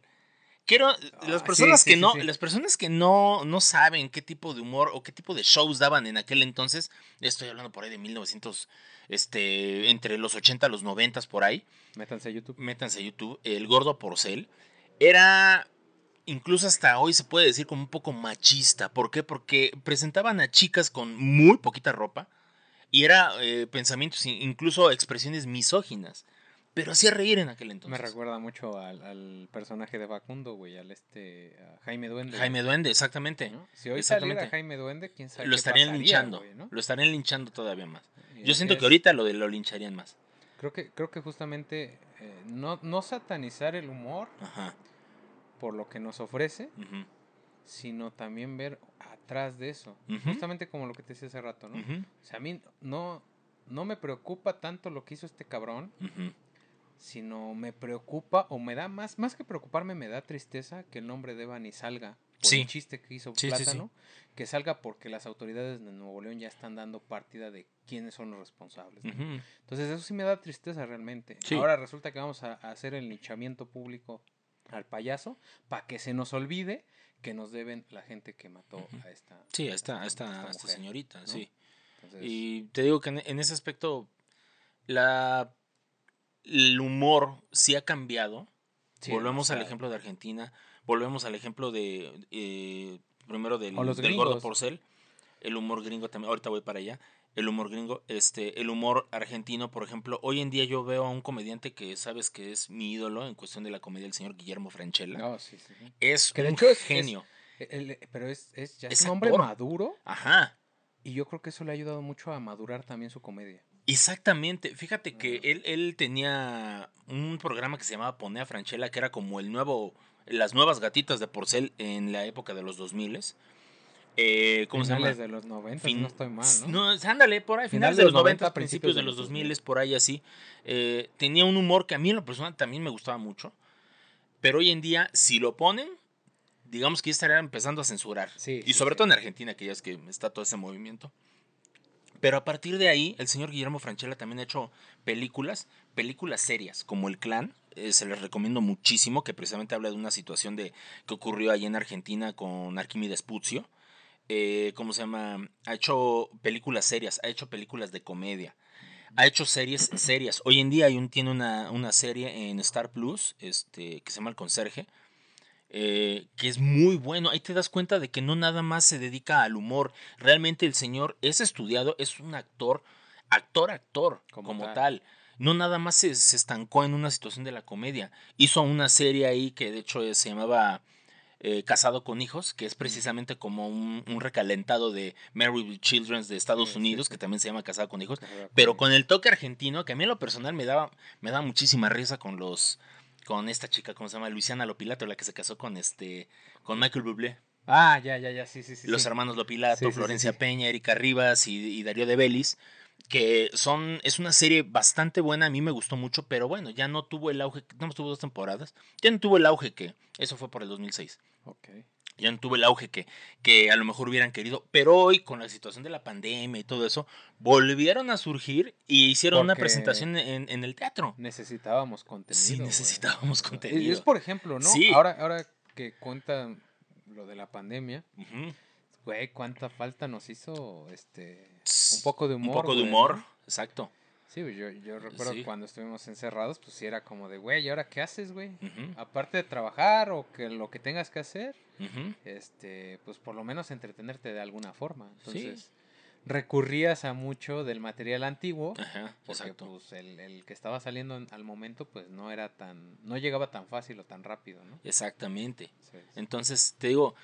Speaker 1: Quiero, las ah, personas que no, las personas que no, no saben qué tipo de humor o qué tipo de shows daban en aquel entonces, estoy hablando por ahí de 1900, este, entre los 80 y los 90 por ahí.
Speaker 2: Métanse a YouTube.
Speaker 1: Métanse a YouTube. El gordo porcel era incluso hasta hoy se puede decir como un poco machista. ¿Por qué? Porque presentaban a chicas con muy poquita ropa y era eh, pensamientos, incluso expresiones misóginas. Pero hacía reír en aquel entonces.
Speaker 2: Me recuerda mucho al, personaje de Facundo, güey, al este Jaime Duende.
Speaker 1: Jaime Duende, exactamente.
Speaker 2: Si hoy saliera Jaime Duende, quién sabe
Speaker 1: Lo estarían linchando, lo estarían linchando todavía más. Yo siento que ahorita lo, de, lo lincharían más.
Speaker 2: Creo que, creo que justamente eh, no, no satanizar el humor por lo que nos ofrece, sino también ver atrás de eso. Justamente como lo que te decía hace rato, ¿no? O sea, a mí no, no me preocupa tanto lo que hizo este cabrón, sino me preocupa o me da más, más que preocuparme, me da tristeza que el nombre de Evany salga por el chiste que hizo Plátano, que salga porque las autoridades de Nuevo León ya están dando partida de quiénes son los responsables. Entonces eso sí me da tristeza realmente. Ahora resulta que vamos a, hacer el linchamiento público al payaso para que se nos olvide que nos deben la gente que mató a esta
Speaker 1: sí a esta, esta, señorita sí. Y te digo que en ese aspecto la el humor sí ha cambiado. volvemos al ejemplo de Argentina, volvemos al ejemplo de, eh, primero del, del gordo porcel, el humor gringo también, ahorita voy para allá, el humor gringo, este, el humor argentino, por ejemplo, hoy en día yo veo a un comediante que sabes que es mi ídolo en cuestión de la comedia, el señor Guillermo Franchella. Es un genio.
Speaker 2: pero es, ya es un hombre maduro.
Speaker 1: Ajá.
Speaker 2: Y yo creo que eso le ha ayudado mucho a madurar también su comedia.
Speaker 1: Exactamente. Fíjate que él, él tenía un programa que se llamaba Ponea Franchella, que era como el nuevo, las nuevas gatitas de porcel en la época de los 2000
Speaker 2: eh, ¿Cómo se llama? de los 90, no estoy mal, ¿no?
Speaker 1: No, ándale, por ahí, finales de los 90, principios de los 2000, por ahí así. Eh, tenía un humor que a mí en lo personal también me gustaba mucho. Pero hoy en día, si lo ponen, digamos que ya estaría empezando a censurar. y sobre todo en Argentina, que ya es que está todo ese movimiento. Pero a partir de ahí, el señor Guillermo Franchella también ha hecho películas, películas serias, como El Clan. Eh, se les recomiendo muchísimo, que precisamente habla de una situación de, que ocurrió allí en Argentina con Arquímedes Puzio. Eh, ¿Cómo se llama? Ha hecho películas serias, ha hecho películas de comedia. Ha hecho series serias. Hoy en día hay un, tiene una, una serie en Star Plus este, que se llama El Conserje, eh, que es muy bueno. Ahí te das cuenta de que no nada más se dedica al humor. Realmente el señor es estudiado, es un actor, actor, actor, como, tal. No nada más se, estancó en una situación de la comedia. Hizo una serie ahí que de hecho se llamaba eh, Casado con Hijos, que es precisamente como un, recalentado de Mary Children de Estados Unidos, que también se llama Casado con Hijos, pero con el toque argentino, que a mí en lo personal me daba, me daba muchísima risa con los con esta chica, ¿cómo se llama? Luisiana Lopilato, la que se casó con este, con Michael Bublé.
Speaker 2: Ah, ya, ya, ya, sí, sí, sí.
Speaker 1: Los hermanos Lopilato, Florencia Peña, Erika Rivas y, Darío de Belis, que son, es una serie bastante buena, a mí me gustó mucho, pero bueno, ya no tuvo el auge, no tuvo dos temporadas, ya no tuvo el auge que, eso fue por el 2006.
Speaker 2: Ok
Speaker 1: ya no tuvo el auge que, que a lo mejor hubieran querido, pero hoy con la situación de la pandemia y todo eso, volvieron a surgir y hicieron una presentación en, el teatro.
Speaker 2: Necesitábamos contenido.
Speaker 1: Sí, necesitábos contenido.
Speaker 2: Es por ejemplo, ¿no? Sí. Ahora, ahora que cuentan lo de la pandemia, güey, cuánta falta nos hizo este un poco de humor.
Speaker 1: Un poco de humor, exacto.
Speaker 2: Sí, yo, yo recuerdo cuando estuvimos encerrados, pues sí era como de, güey, ¿y ahora qué haces, güey? Aparte de trabajar o que lo que tengas que hacer, este, pues por lo menos entretenerte de alguna forma. Entonces, recurrías a mucho del material antiguo.
Speaker 1: Ajá,
Speaker 2: porque,
Speaker 1: exacto.
Speaker 2: Pues, el, el que estaba saliendo en- al momento, pues no era tan. No llegaba tan fácil o tan rápido, ¿no?
Speaker 1: Exactamente.
Speaker 2: Sí.
Speaker 1: Entonces, te digo,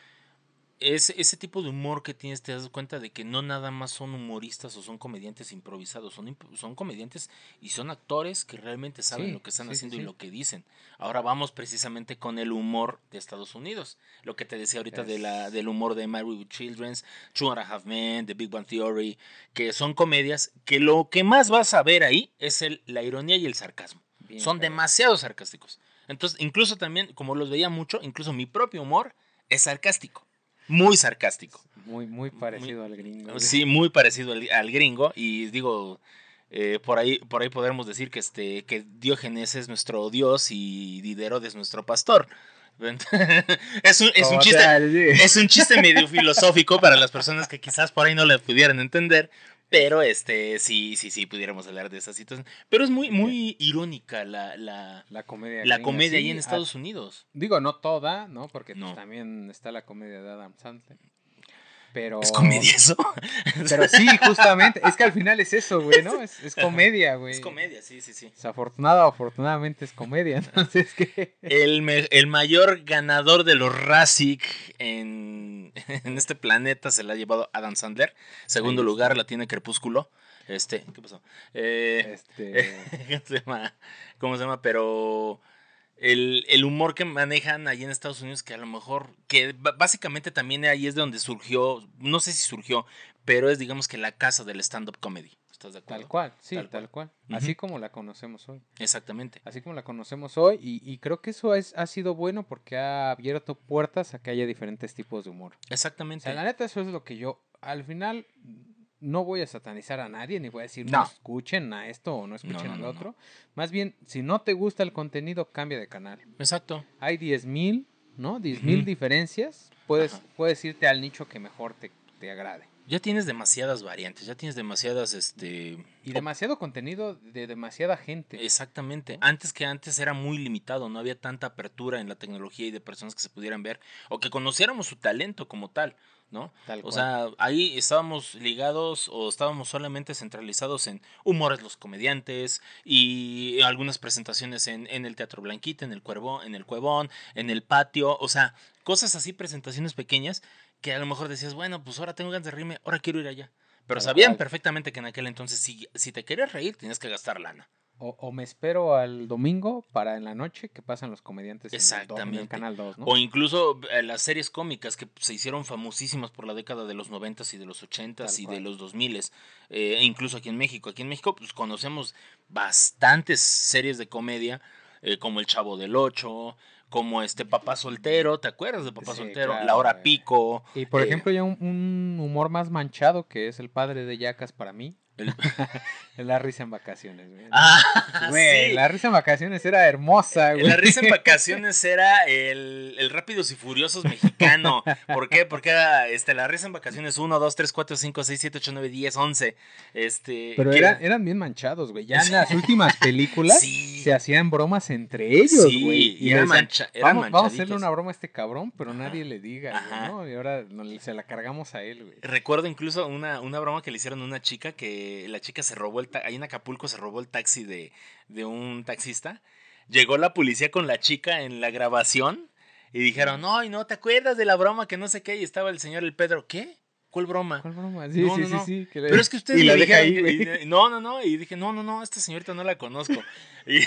Speaker 1: ese, ese tipo de humor que tienes, te das cuenta de que no nada más son humoristas o son comediantes improvisados, son, son comediantes y son actores que realmente saben
Speaker 2: Sí,
Speaker 1: lo que están
Speaker 2: sí, sí,
Speaker 1: haciendo y lo que dicen. Ahora vamos precisamente con el humor de Estados Unidos. Lo que te decía ahorita de la,
Speaker 2: Es-
Speaker 1: del humor de Married with Children's, Two and a Half Men, The Big Bang Theory, que son comedias que lo que más vas a ver ahí es el, la ironía y el sarcasmo.
Speaker 2: Bien
Speaker 1: son demasiado sarcásticos. Entonces, incluso también, como los veía mucho, incluso mi propio humor es sarcástico. Muy sarcástico.
Speaker 2: Muy, muy parecido al gringo.
Speaker 1: Sí, muy parecido al, al gringo. Y digo, eh, por ahí, por ahí podremos decir que este, que Diógenes es nuestro dios y Diderot es nuestro pastor. es un, es un chiste. Es un chiste medio filosófico para las personas que quizás por ahí no le pudieran entender. Pero este, sí, sí, sí, pudiéramos hablar de esa situación. Pero es muy, muy irónica la, la,
Speaker 2: La comedia.
Speaker 1: la comedia ahí en
Speaker 2: ah,
Speaker 1: Estados Unidos.
Speaker 2: Digo, no toda, ¿no? Porque pues, también está la comedia de Adam Sandler. Pero.
Speaker 1: ¿Es comedia eso?
Speaker 2: Pero sí, justamente. Es que al final es eso, güey, ¿no? Es, es comedia, güey.
Speaker 1: Es comedia, sí, sí, sí.
Speaker 2: Desafortunada o afortunadamente es comedia. Entonces, que.
Speaker 1: El, me- el mayor ganador de los Razzic en, en este planeta se la ha llevado Adam Sandler. Segundo lugar la tiene Crepúsculo. Este, ¿qué pasó? Eh,
Speaker 2: Este.
Speaker 1: ¿Cómo se llama? ¿Cómo se llama? Pero el, el humor que manejan ahí en Estados Unidos, que a lo mejor, que básicamente también ahí es de donde surgió, no sé si surgió, pero es digamos que la casa del stand-up comedy. ¿Estás de acuerdo?
Speaker 2: Tal cual, sí,
Speaker 1: Tal
Speaker 2: tal,
Speaker 1: cual.
Speaker 2: cual. Así como la conocemos hoy.
Speaker 1: Exactamente.
Speaker 2: Así como la conocemos hoy. Y, y creo que eso es, ha sido bueno porque ha abierto puertas a que haya diferentes tipos de humor. O
Speaker 1: Exactamente.
Speaker 2: sea, la neta, eso es lo que yo. Al final, no voy a satanizar a nadie, ni voy a decir
Speaker 1: No.
Speaker 2: no, escuchen a esto o no escuchen
Speaker 1: no,
Speaker 2: al
Speaker 1: no,
Speaker 2: otro. Más bien, si no te gusta el contenido, cambia de canal.
Speaker 1: Exacto.
Speaker 2: Hay 10.000, ¿no? 10.000
Speaker 1: Ujú.
Speaker 2: diferencias. Puedes,
Speaker 1: Ajá.
Speaker 2: puedes irte al nicho que mejor te, te agrade.
Speaker 1: Ya tienes demasiadas variantes, ya tienes demasiadas, este...
Speaker 2: Y demasiado contenido de demasiada gente.
Speaker 1: Exactamente. Antes que antes era muy limitado, no había tanta apertura en la tecnología y de personas que se pudieran ver o que conociéramos su talento como tal, ¿no?
Speaker 2: Tal
Speaker 1: O sea, ahí estábamos ligados o estábamos solamente centralizados en humores los comediantes y algunas presentaciones en, en el Teatro Blanquita, en el Cuervo, en el Cuevón, en el patio, o sea, cosas así, presentaciones pequeñas que a lo mejor decías, bueno, pues ahora tengo ganas de reírme, ahora quiero ir allá. Pero
Speaker 2: Tal
Speaker 1: sabían
Speaker 2: cual.
Speaker 1: perfectamente que en aquel entonces si, si te querías reír tienes que gastar lana.
Speaker 2: O, o me espero al domingo para en la noche que pasan los comediantes en el en canal 2, ¿no?
Speaker 1: O incluso eh, las series cómicas que se hicieron famosísimas por la década de los 90 y de los 80
Speaker 2: Tal
Speaker 1: y de los 2000 eh, e incluso aquí en México. Aquí en México pues conocemos bastantes series de comedia eh, como El Chavo del Ocho, como este Papá Soltero, ¿te acuerdas de Papá
Speaker 2: Sí,
Speaker 1: Soltero?
Speaker 2: claro,
Speaker 1: La Hora
Speaker 2: güey.
Speaker 1: Pico.
Speaker 2: Y por
Speaker 1: eh,
Speaker 2: ejemplo, ya un, un humor más manchado que es el padre de Yacas para mí.
Speaker 1: El-
Speaker 2: la risa en vacaciones, güey.
Speaker 1: Ah,
Speaker 2: Güey,
Speaker 1: sí.
Speaker 2: la risa en vacaciones era hermosa, güey.
Speaker 1: La risa en vacaciones era el, el Rápidos y Furiosos mexicano. ¿Por qué? Porque era este, la risa en vacaciones 1, 2, 3, 4, 5, 6, 7, 8, 9, 10, 11. Este,
Speaker 2: Pero
Speaker 1: que-
Speaker 2: era- eran bien manchados, güey. Ya en las últimas películas
Speaker 1: Sí.
Speaker 2: se hacían bromas entre ellos,
Speaker 1: Sí,
Speaker 2: güey.
Speaker 1: y
Speaker 2: le
Speaker 1: eran mancha- eran
Speaker 2: vamos, vamos a hacerle
Speaker 1: manchaditos".
Speaker 2: una broma a este cabrón, pero
Speaker 1: Ajá.
Speaker 2: nadie le diga, güey. ¿no? Y ahora se la cargamos a él, güey.
Speaker 1: Recuerdo incluso una, una broma que le hicieron a una chica que la chica se robó el ahí en Acapulco se robó el taxi de, de un taxista. Llegó la policía con la chica en la grabación y dijeron, no, y no, ¿te acuerdas de la broma que no sé qué? Y estaba el señor el Pedro, ¿qué? ¿Cuál broma?
Speaker 2: ¿Cuál broma? Sí,
Speaker 1: No,
Speaker 2: sí,
Speaker 1: no,
Speaker 2: sí, que
Speaker 1: Pero es que ustedes
Speaker 2: y la deja
Speaker 1: dijeron-
Speaker 2: ahí,
Speaker 1: y- no, no, no. Y dije, no, no, no, esta señorita no la conozco. Y,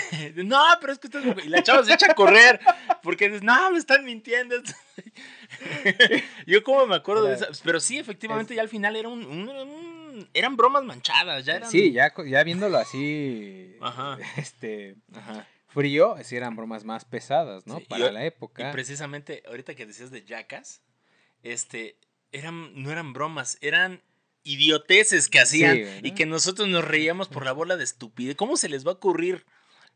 Speaker 1: no, pero es que ustedes. me-". Y la chava se echa a correr. Porque dices, no, me están mintiendo. Yo como me acuerdo de eso. Pero sí, efectivamente, ya al final era un, un- un- eran bromas manchadas. Ya eran,
Speaker 2: Sí, ya, ya viéndolo así,
Speaker 1: Ajá.
Speaker 2: este,
Speaker 1: Ajá.
Speaker 2: frío, sí eran bromas más pesadas, ¿no?
Speaker 1: Sí, y
Speaker 2: Para la
Speaker 1: Y
Speaker 2: época.
Speaker 1: precisamente, ahorita que decías de Jackas, este, eran, no eran bromas, eran idioteces que hacían y que nosotros nos reíamos por la bola de estupidez. ¿Cómo se les va a ocurrir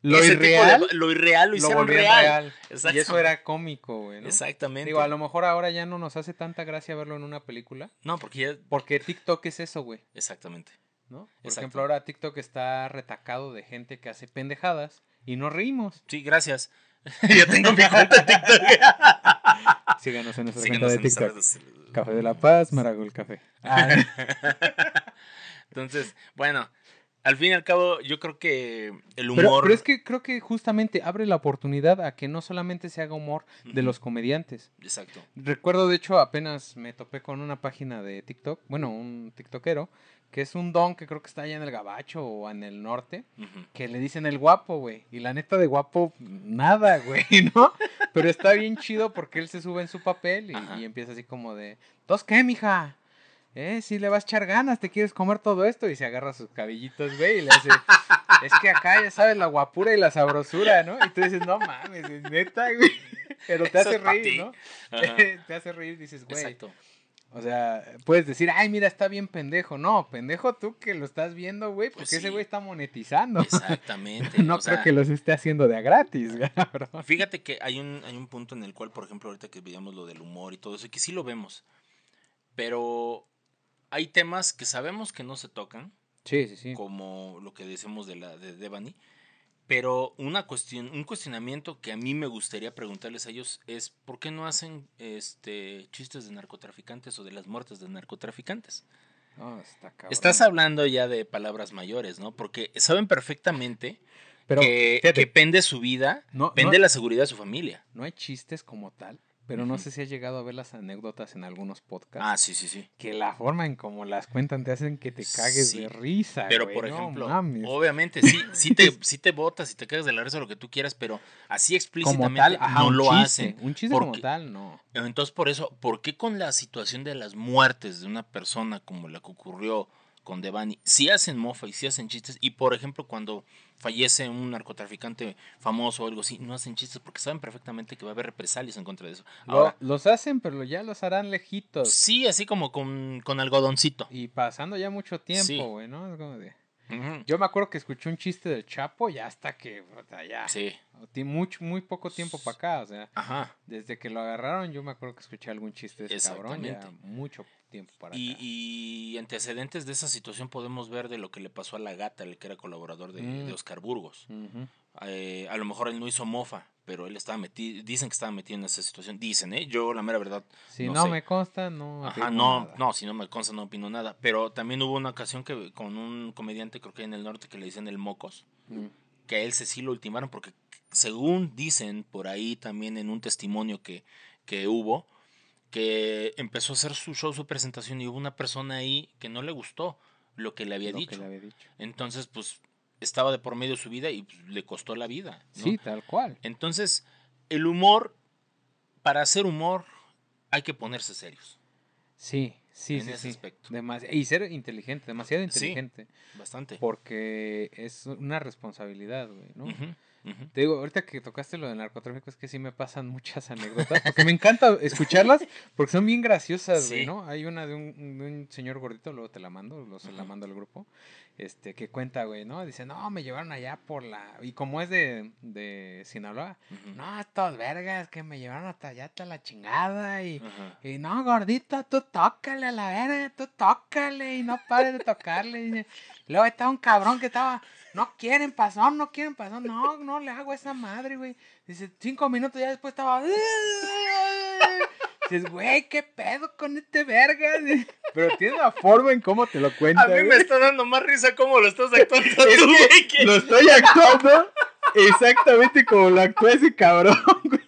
Speaker 2: Lo
Speaker 1: ese tipo de-
Speaker 2: irreal
Speaker 1: lo irreal lo hicieron real?
Speaker 2: real. Y eso era cómico, güey, ¿no?
Speaker 1: Exactamente.
Speaker 2: Digo, a lo mejor ahora ya no nos hace tanta gracia verlo en una película.
Speaker 1: No, porque ya.
Speaker 2: Porque TikTok es eso, güey,
Speaker 1: Exactamente.
Speaker 2: ¿no? Por
Speaker 1: Exacto.
Speaker 2: ejemplo, ahora TikTok está retacado de gente que hace pendejadas y nos reímos.
Speaker 1: Sí, gracias. Yo tengo mi cuenta de TikTok.
Speaker 2: Síganos en nuestra
Speaker 1: Síganos
Speaker 2: cuenta de
Speaker 1: nuestras
Speaker 2: TikTok. Café de la Paz, Maragol Café. Ah,
Speaker 1: Entonces, bueno, al fin y al cabo, yo creo que el humor.
Speaker 2: Pero, es que creo que justamente abre la oportunidad a que no solamente se haga humor de los comediantes.
Speaker 1: Exacto.
Speaker 2: Recuerdo, de hecho, apenas me topé con una página de TikTok, bueno, un TikTokero, que es un don que creo que está allá en el Gabacho o en el norte, que le dicen el guapo, güey. Y la neta de guapo, nada, güey, ¿no? Pero está bien chido porque él se sube en su papel y, y empieza así como de, ¿dos qué, mija? Eh, si le vas a echar ganas, te quieres comer todo esto. Y se agarra sus cabellitos, güey, y le hace, es que acá ya sabes la guapura y la sabrosura, ¿no? Y tú dices, no mames, es neta, güey. Pero te hace reír, ¿no? te hace reír, dices, güey. Exacto. O sea, puedes decir, ay, mira, está bien pendejo. No, pendejo tú que lo estás viendo, güey, porque pues ese güey está monetizando. Exactamente. no creo que los esté haciendo de a gratis,
Speaker 1: cabrón. Fíjate que hay un, hay un punto en el cual, por ejemplo, ahorita que veíamos lo del humor y todo eso, que sí lo vemos. Pero hay temas que sabemos que no se tocan.
Speaker 2: Sí, sí, sí.
Speaker 1: Como lo que decimos de la de Devani. Pero una cuestión, un cuestionamiento que a mí me gustaría preguntarles a ellos es ¿por qué no hacen este chistes de narcotraficantes o de las muertes de narcotraficantes? está Estás hablando ya de palabras mayores, ¿no? Porque saben perfectamente que, que, pende su vida, no, pende la seguridad de su familia.
Speaker 2: No hay chistes como tal, pero no sé si has llegado a ver las anécdotas en algunos podcasts.
Speaker 1: Ah, sí, sí, sí.
Speaker 2: Que la forma en cómo las cuentan te hacen que te cagues de risa.
Speaker 1: Pero por ejemplo, obviamente sí, sí te, sí te botas y te cagas de la risa lo que tú quieras, pero así explícitamente no lo hacen.
Speaker 2: Un chiste como tal, no.
Speaker 1: Entonces, por eso, ¿por qué con la situación de las muertes de una persona como la que ocurrió con Devani, si hacen mofa y si hacen chistes. Y por ejemplo, cuando fallece un narcotraficante famoso o algo así, no hacen chistes porque saben perfectamente que va a haber represalias en contra de eso.
Speaker 2: Ahora, los hacen, pero ya los harán lejitos.
Speaker 1: Sí, así como con, con algodoncito.
Speaker 2: Y pasando ya mucho tiempo, güey, ¿no? Es como de... Yo me acuerdo que escuché un chiste del Chapo ya hasta que, o sea, ya. Sí. Mucho, muy poco tiempo para acá, o sea. Ajá. Desde que lo agarraron, yo me acuerdo que escuché algún chiste de ese cabrón, ya mucho tiempo para
Speaker 1: y, acá. Y antecedentes de esa situación podemos ver de lo que le pasó a la gata, el que era colaborador de, de mm. Oscar Burgos. Eh, a lo mejor él no hizo mofa, pero él estaba metido, dicen que estaba metido en esa situación, dicen, ¿eh? Yo la mera verdad.
Speaker 2: Si no, me consta, no.
Speaker 1: Ajá, no, no, si no me consta, no opino nada. Pero también hubo una ocasión que con un comediante, creo que en el norte, que le dicen el Mocos, mm. que a él se sí lo ultimaron, porque según dicen por ahí también en un testimonio que, que hubo, que empezó a hacer su show, su presentación, y hubo una persona ahí que no le gustó lo que le había, dicho. Le había dicho. Entonces, pues estaba de por medio su vida y pues, le costó la vida.
Speaker 2: Sí, tal cual.
Speaker 1: Entonces, el humor, para hacer humor, hay que ponerse serios.
Speaker 2: Sí, sí, en ese aspecto. y ser inteligente, demasiado inteligente.
Speaker 1: bastante.
Speaker 2: Porque es una responsabilidad, güey, ¿no? Te digo, ahorita que tocaste lo del narcotráfico, es que sí me pasan muchas anécdotas, porque me encanta escucharlas, porque son bien graciosas, güey, ¿no? Hay una de un, señor gordito, luego te la mando, luego se la mando al grupo, este, que cuenta, güey, ¿no? Dice, no, me llevaron allá por la... Y como es de, de Sinaloa, no, estos vergas que me llevaron hasta allá, hasta la chingada. Y, y no, gordito, tú tócale a la verga, tú tócale y no pares de tocarle. Y luego estaba un cabrón que estaba, no quieren pasar, no quieren pasar, no, no le hago esa madre, güey. Dice, cinco minutos ya después estaba... Dices, güey, ¿qué pedo con este verga? Pero tiene una forma en cómo te lo cuenta.
Speaker 1: A mí me está dando más risa cómo lo estás actuando
Speaker 2: tú, Lo estoy actuando exactamente como lo actúa ese cabrón, güey.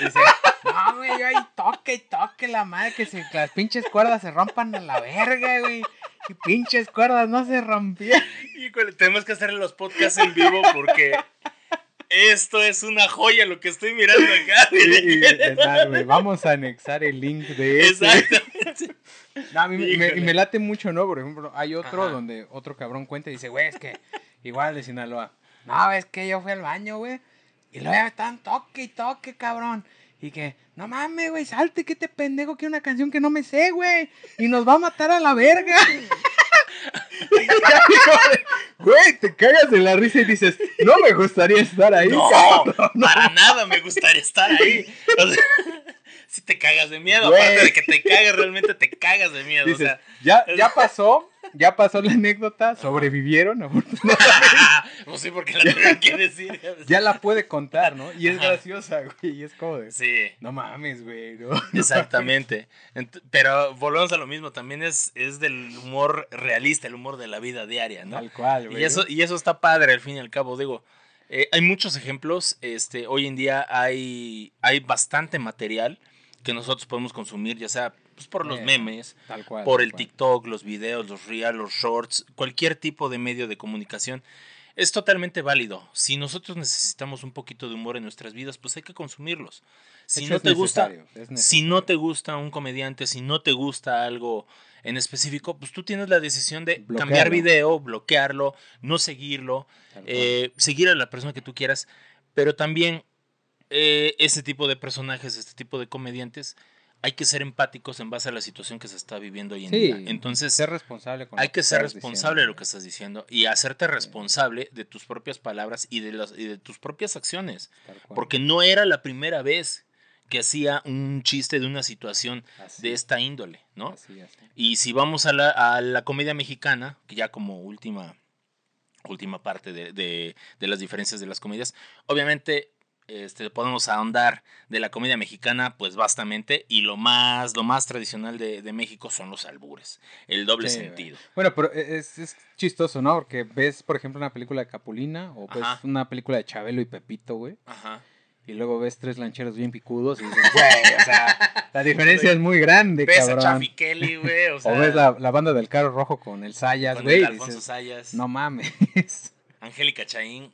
Speaker 2: Dice, no, güey, yo ahí toque y toque la madre, que, si las pinches cuerdas se rompan a la verga, güey. Y pinches cuerdas no se rompían.
Speaker 1: Tenemos que hacer los podcasts en vivo porque esto es una joya lo que estoy mirando acá.
Speaker 2: vamos a anexar el link de eso. Exactamente. No, a mí me, me, late mucho, ¿no? Por ejemplo, hay otro donde otro cabrón cuenta y dice, güey, es que igual de Sinaloa. No, es que yo fui al baño, güey. Y luego están toque y toque, cabrón. Y que, no mames, güey, salte, que te pendejo que una canción que no me sé, güey. Y nos va a matar a la verga. Güey, te cagas de la risa y dices, no me gustaría estar ahí.
Speaker 1: No, para nada me gustaría estar ahí. si te cagas de miedo, aparte de que te cagas, realmente te cagas de miedo.
Speaker 2: ya, ya pasó, ya pasó la anécdota, sobrevivieron,
Speaker 1: pues sí, porque la tengo que decir.
Speaker 2: ya la puede contar, ¿no? Y es graciosa, güey, y es como de...
Speaker 1: Sí.
Speaker 2: No mames, güey.
Speaker 1: Exactamente. Pero volvemos a lo mismo, también es, es del humor realista, el humor de la vida diaria, ¿no?
Speaker 2: Tal cual, güey.
Speaker 1: Y eso, y eso está padre, al fin y al cabo, digo. Eh, hay muchos ejemplos, este, hoy en día hay, hay bastante material que nosotros podemos consumir, ya sea pues, por los memes, por el TikTok, los videos, los reels, los shorts, cualquier tipo de medio de comunicación. Es totalmente válido. Si nosotros necesitamos un poquito de humor en nuestras vidas, pues hay que consumirlos. Si no te gusta, si no te gusta un comediante, si no te gusta algo en específico, pues tú tienes la decisión de cambiar video, bloquearlo, no seguirlo, eh, seguir a la persona que tú quieras, pero también eh, ese tipo de personajes, este tipo de comediantes, hay que ser empáticos en base a la situación que se está viviendo hoy en día. Entonces,
Speaker 2: ser responsable
Speaker 1: hay que, ser responsable de lo que estás diciendo y hacerte responsable de tus propias palabras y de, las, y de tus propias acciones. Porque no era la primera vez que hacía un chiste de una situación de esta índole, ¿no? Y si vamos a la, a la, comedia mexicana, que ya como última, última parte de, de, de las diferencias de las comedias, obviamente este, podemos ahondar de la comedia mexicana, pues bastante, y lo más, lo más tradicional de, México son los albures, el doble sentido.
Speaker 2: Bueno, pero e, es, chistoso, ¿no? Porque ves, por ejemplo, una película de Capulina, o ves una película de Chabelo y Pepito, güey. Ajá. Y luego ves tres lancheros bien picudos y dices, güey, o sea, la diferencia es muy grande, ves cabrón. A
Speaker 1: Kelly, güey, o, sea,
Speaker 2: o ves la, banda del carro rojo con el Sayas, güey.
Speaker 1: Alfonso Sayas.
Speaker 2: No mames.
Speaker 1: Angélica Chaín.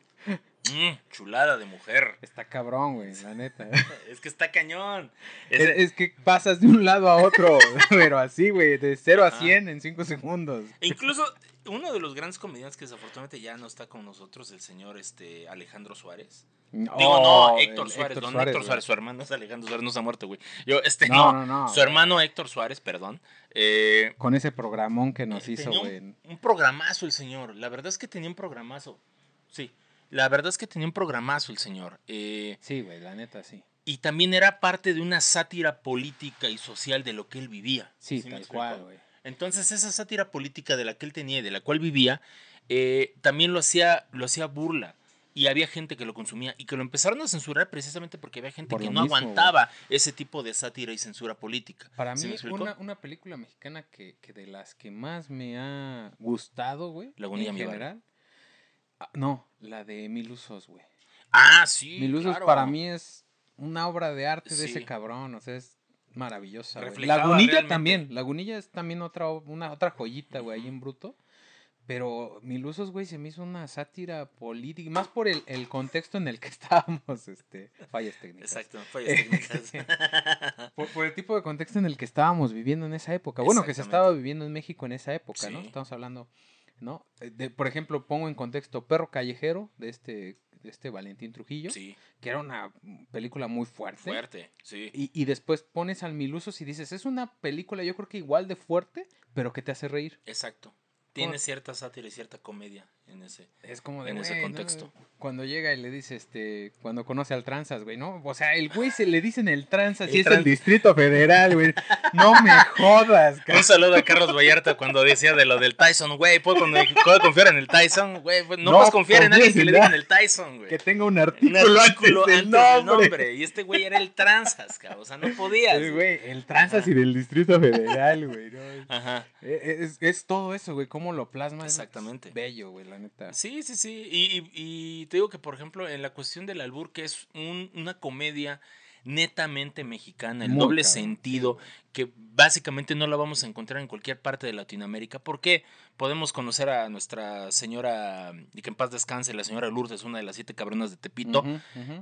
Speaker 1: Mm, chulada de mujer.
Speaker 2: Está cabrón, güey, la neta.
Speaker 1: es que está cañón.
Speaker 2: Es, que pasas de un lado a otro, pero así, güey, de 0 a 100 en 5 segundos.
Speaker 1: E incluso uno de los grandes comediantes que desafortunadamente ya no está con nosotros, el señor este Alejandro Suárez. Digo, no, Héctor Suárez, don Héctor Suárez, su hermano es Alejandro Suárez, no se ha muerto, güey. Yo, este, no, no, no su hermano Héctor Suárez, perdón. Eh,
Speaker 2: con ese programón que nos hizo, güey.
Speaker 1: un programazo el señor, la verdad es que tenía un programazo, sí. La verdad es que tenía un programazo el señor. Eh,
Speaker 2: sí, güey, la neta, sí.
Speaker 1: Y también era parte de una sátira política y social de lo que él vivía.
Speaker 2: Sí, tal cual, güey.
Speaker 1: Entonces, esa sátira política de la que él tenía y de la cual vivía, eh, también lo hacía, lo hacía burla. Y había gente que lo consumía y que lo empezaron a censurar precisamente porque había gente que no aguantaba ese tipo de sátira y censura política.
Speaker 2: Para mí, una, una, película mexicana que, que, de las que más me ha gustado, güey,
Speaker 1: en general,
Speaker 2: Ah, no, la de Mil Usos, güey.
Speaker 1: Ah, sí.
Speaker 2: Mil Usos para mí es una obra de arte de ese cabrón, o sea, es maravillosa. Lagunilla también, Lagunilla es también otra, una, otra joyita, güey, ahí en bruto. Pero Mil Usos, güey, se me hizo una sátira política, más por el, el contexto en el que estábamos, este, fallas técnicas.
Speaker 1: Exacto, fallas técnicas.
Speaker 2: por, el tipo de contexto en el que estábamos viviendo en esa época. Bueno, que se estaba viviendo en México en esa época, ¿no? Estamos hablando ¿no? Eh, de, por ejemplo, pongo en contexto Perro Callejero de este, de este Valentín Trujillo, que era una película muy fuerte.
Speaker 1: Fuerte, sí.
Speaker 2: Y, y, después pones al Milusos y dices, es una película yo creo que igual de fuerte, pero que te hace reír.
Speaker 1: Exacto. Tiene cierta sátira y cierta comedia en ese,
Speaker 2: es como de,
Speaker 1: en ese contexto.
Speaker 2: Cuando llega y le dice, este, cuando conoce al Tranzas, güey, ¿no? O sea, el güey se le dicen el Tranzas y es el Distrito Federal, güey. No me jodas,
Speaker 1: Un saludo a Carlos Vallarta cuando decía de lo del Tyson, güey, ¿puedo, confiar en el Tyson? Güey, pues, no, puedes confiar en alguien que le digan el Tyson, güey.
Speaker 2: Que tenga un artículo, un artículo antes, del, nombre.
Speaker 1: Y este güey era el Tranzas, cabrón, o sea, no podías.
Speaker 2: El güey, el Tranzas y del Distrito Federal, güey. Ajá. E, es, es, todo eso, güey, cómo lo plasma.
Speaker 1: Exactamente.
Speaker 2: bello, güey, la neta.
Speaker 1: Sí, sí, sí. Y, te digo que, por ejemplo, en la cuestión del albur, que es una comedia netamente mexicana, el doble sentido, que básicamente no la vamos a encontrar en cualquier parte de Latinoamérica, porque podemos conocer a nuestra señora, y que en paz descanse, la señora Lourdes, una de las siete cabronas de Tepito,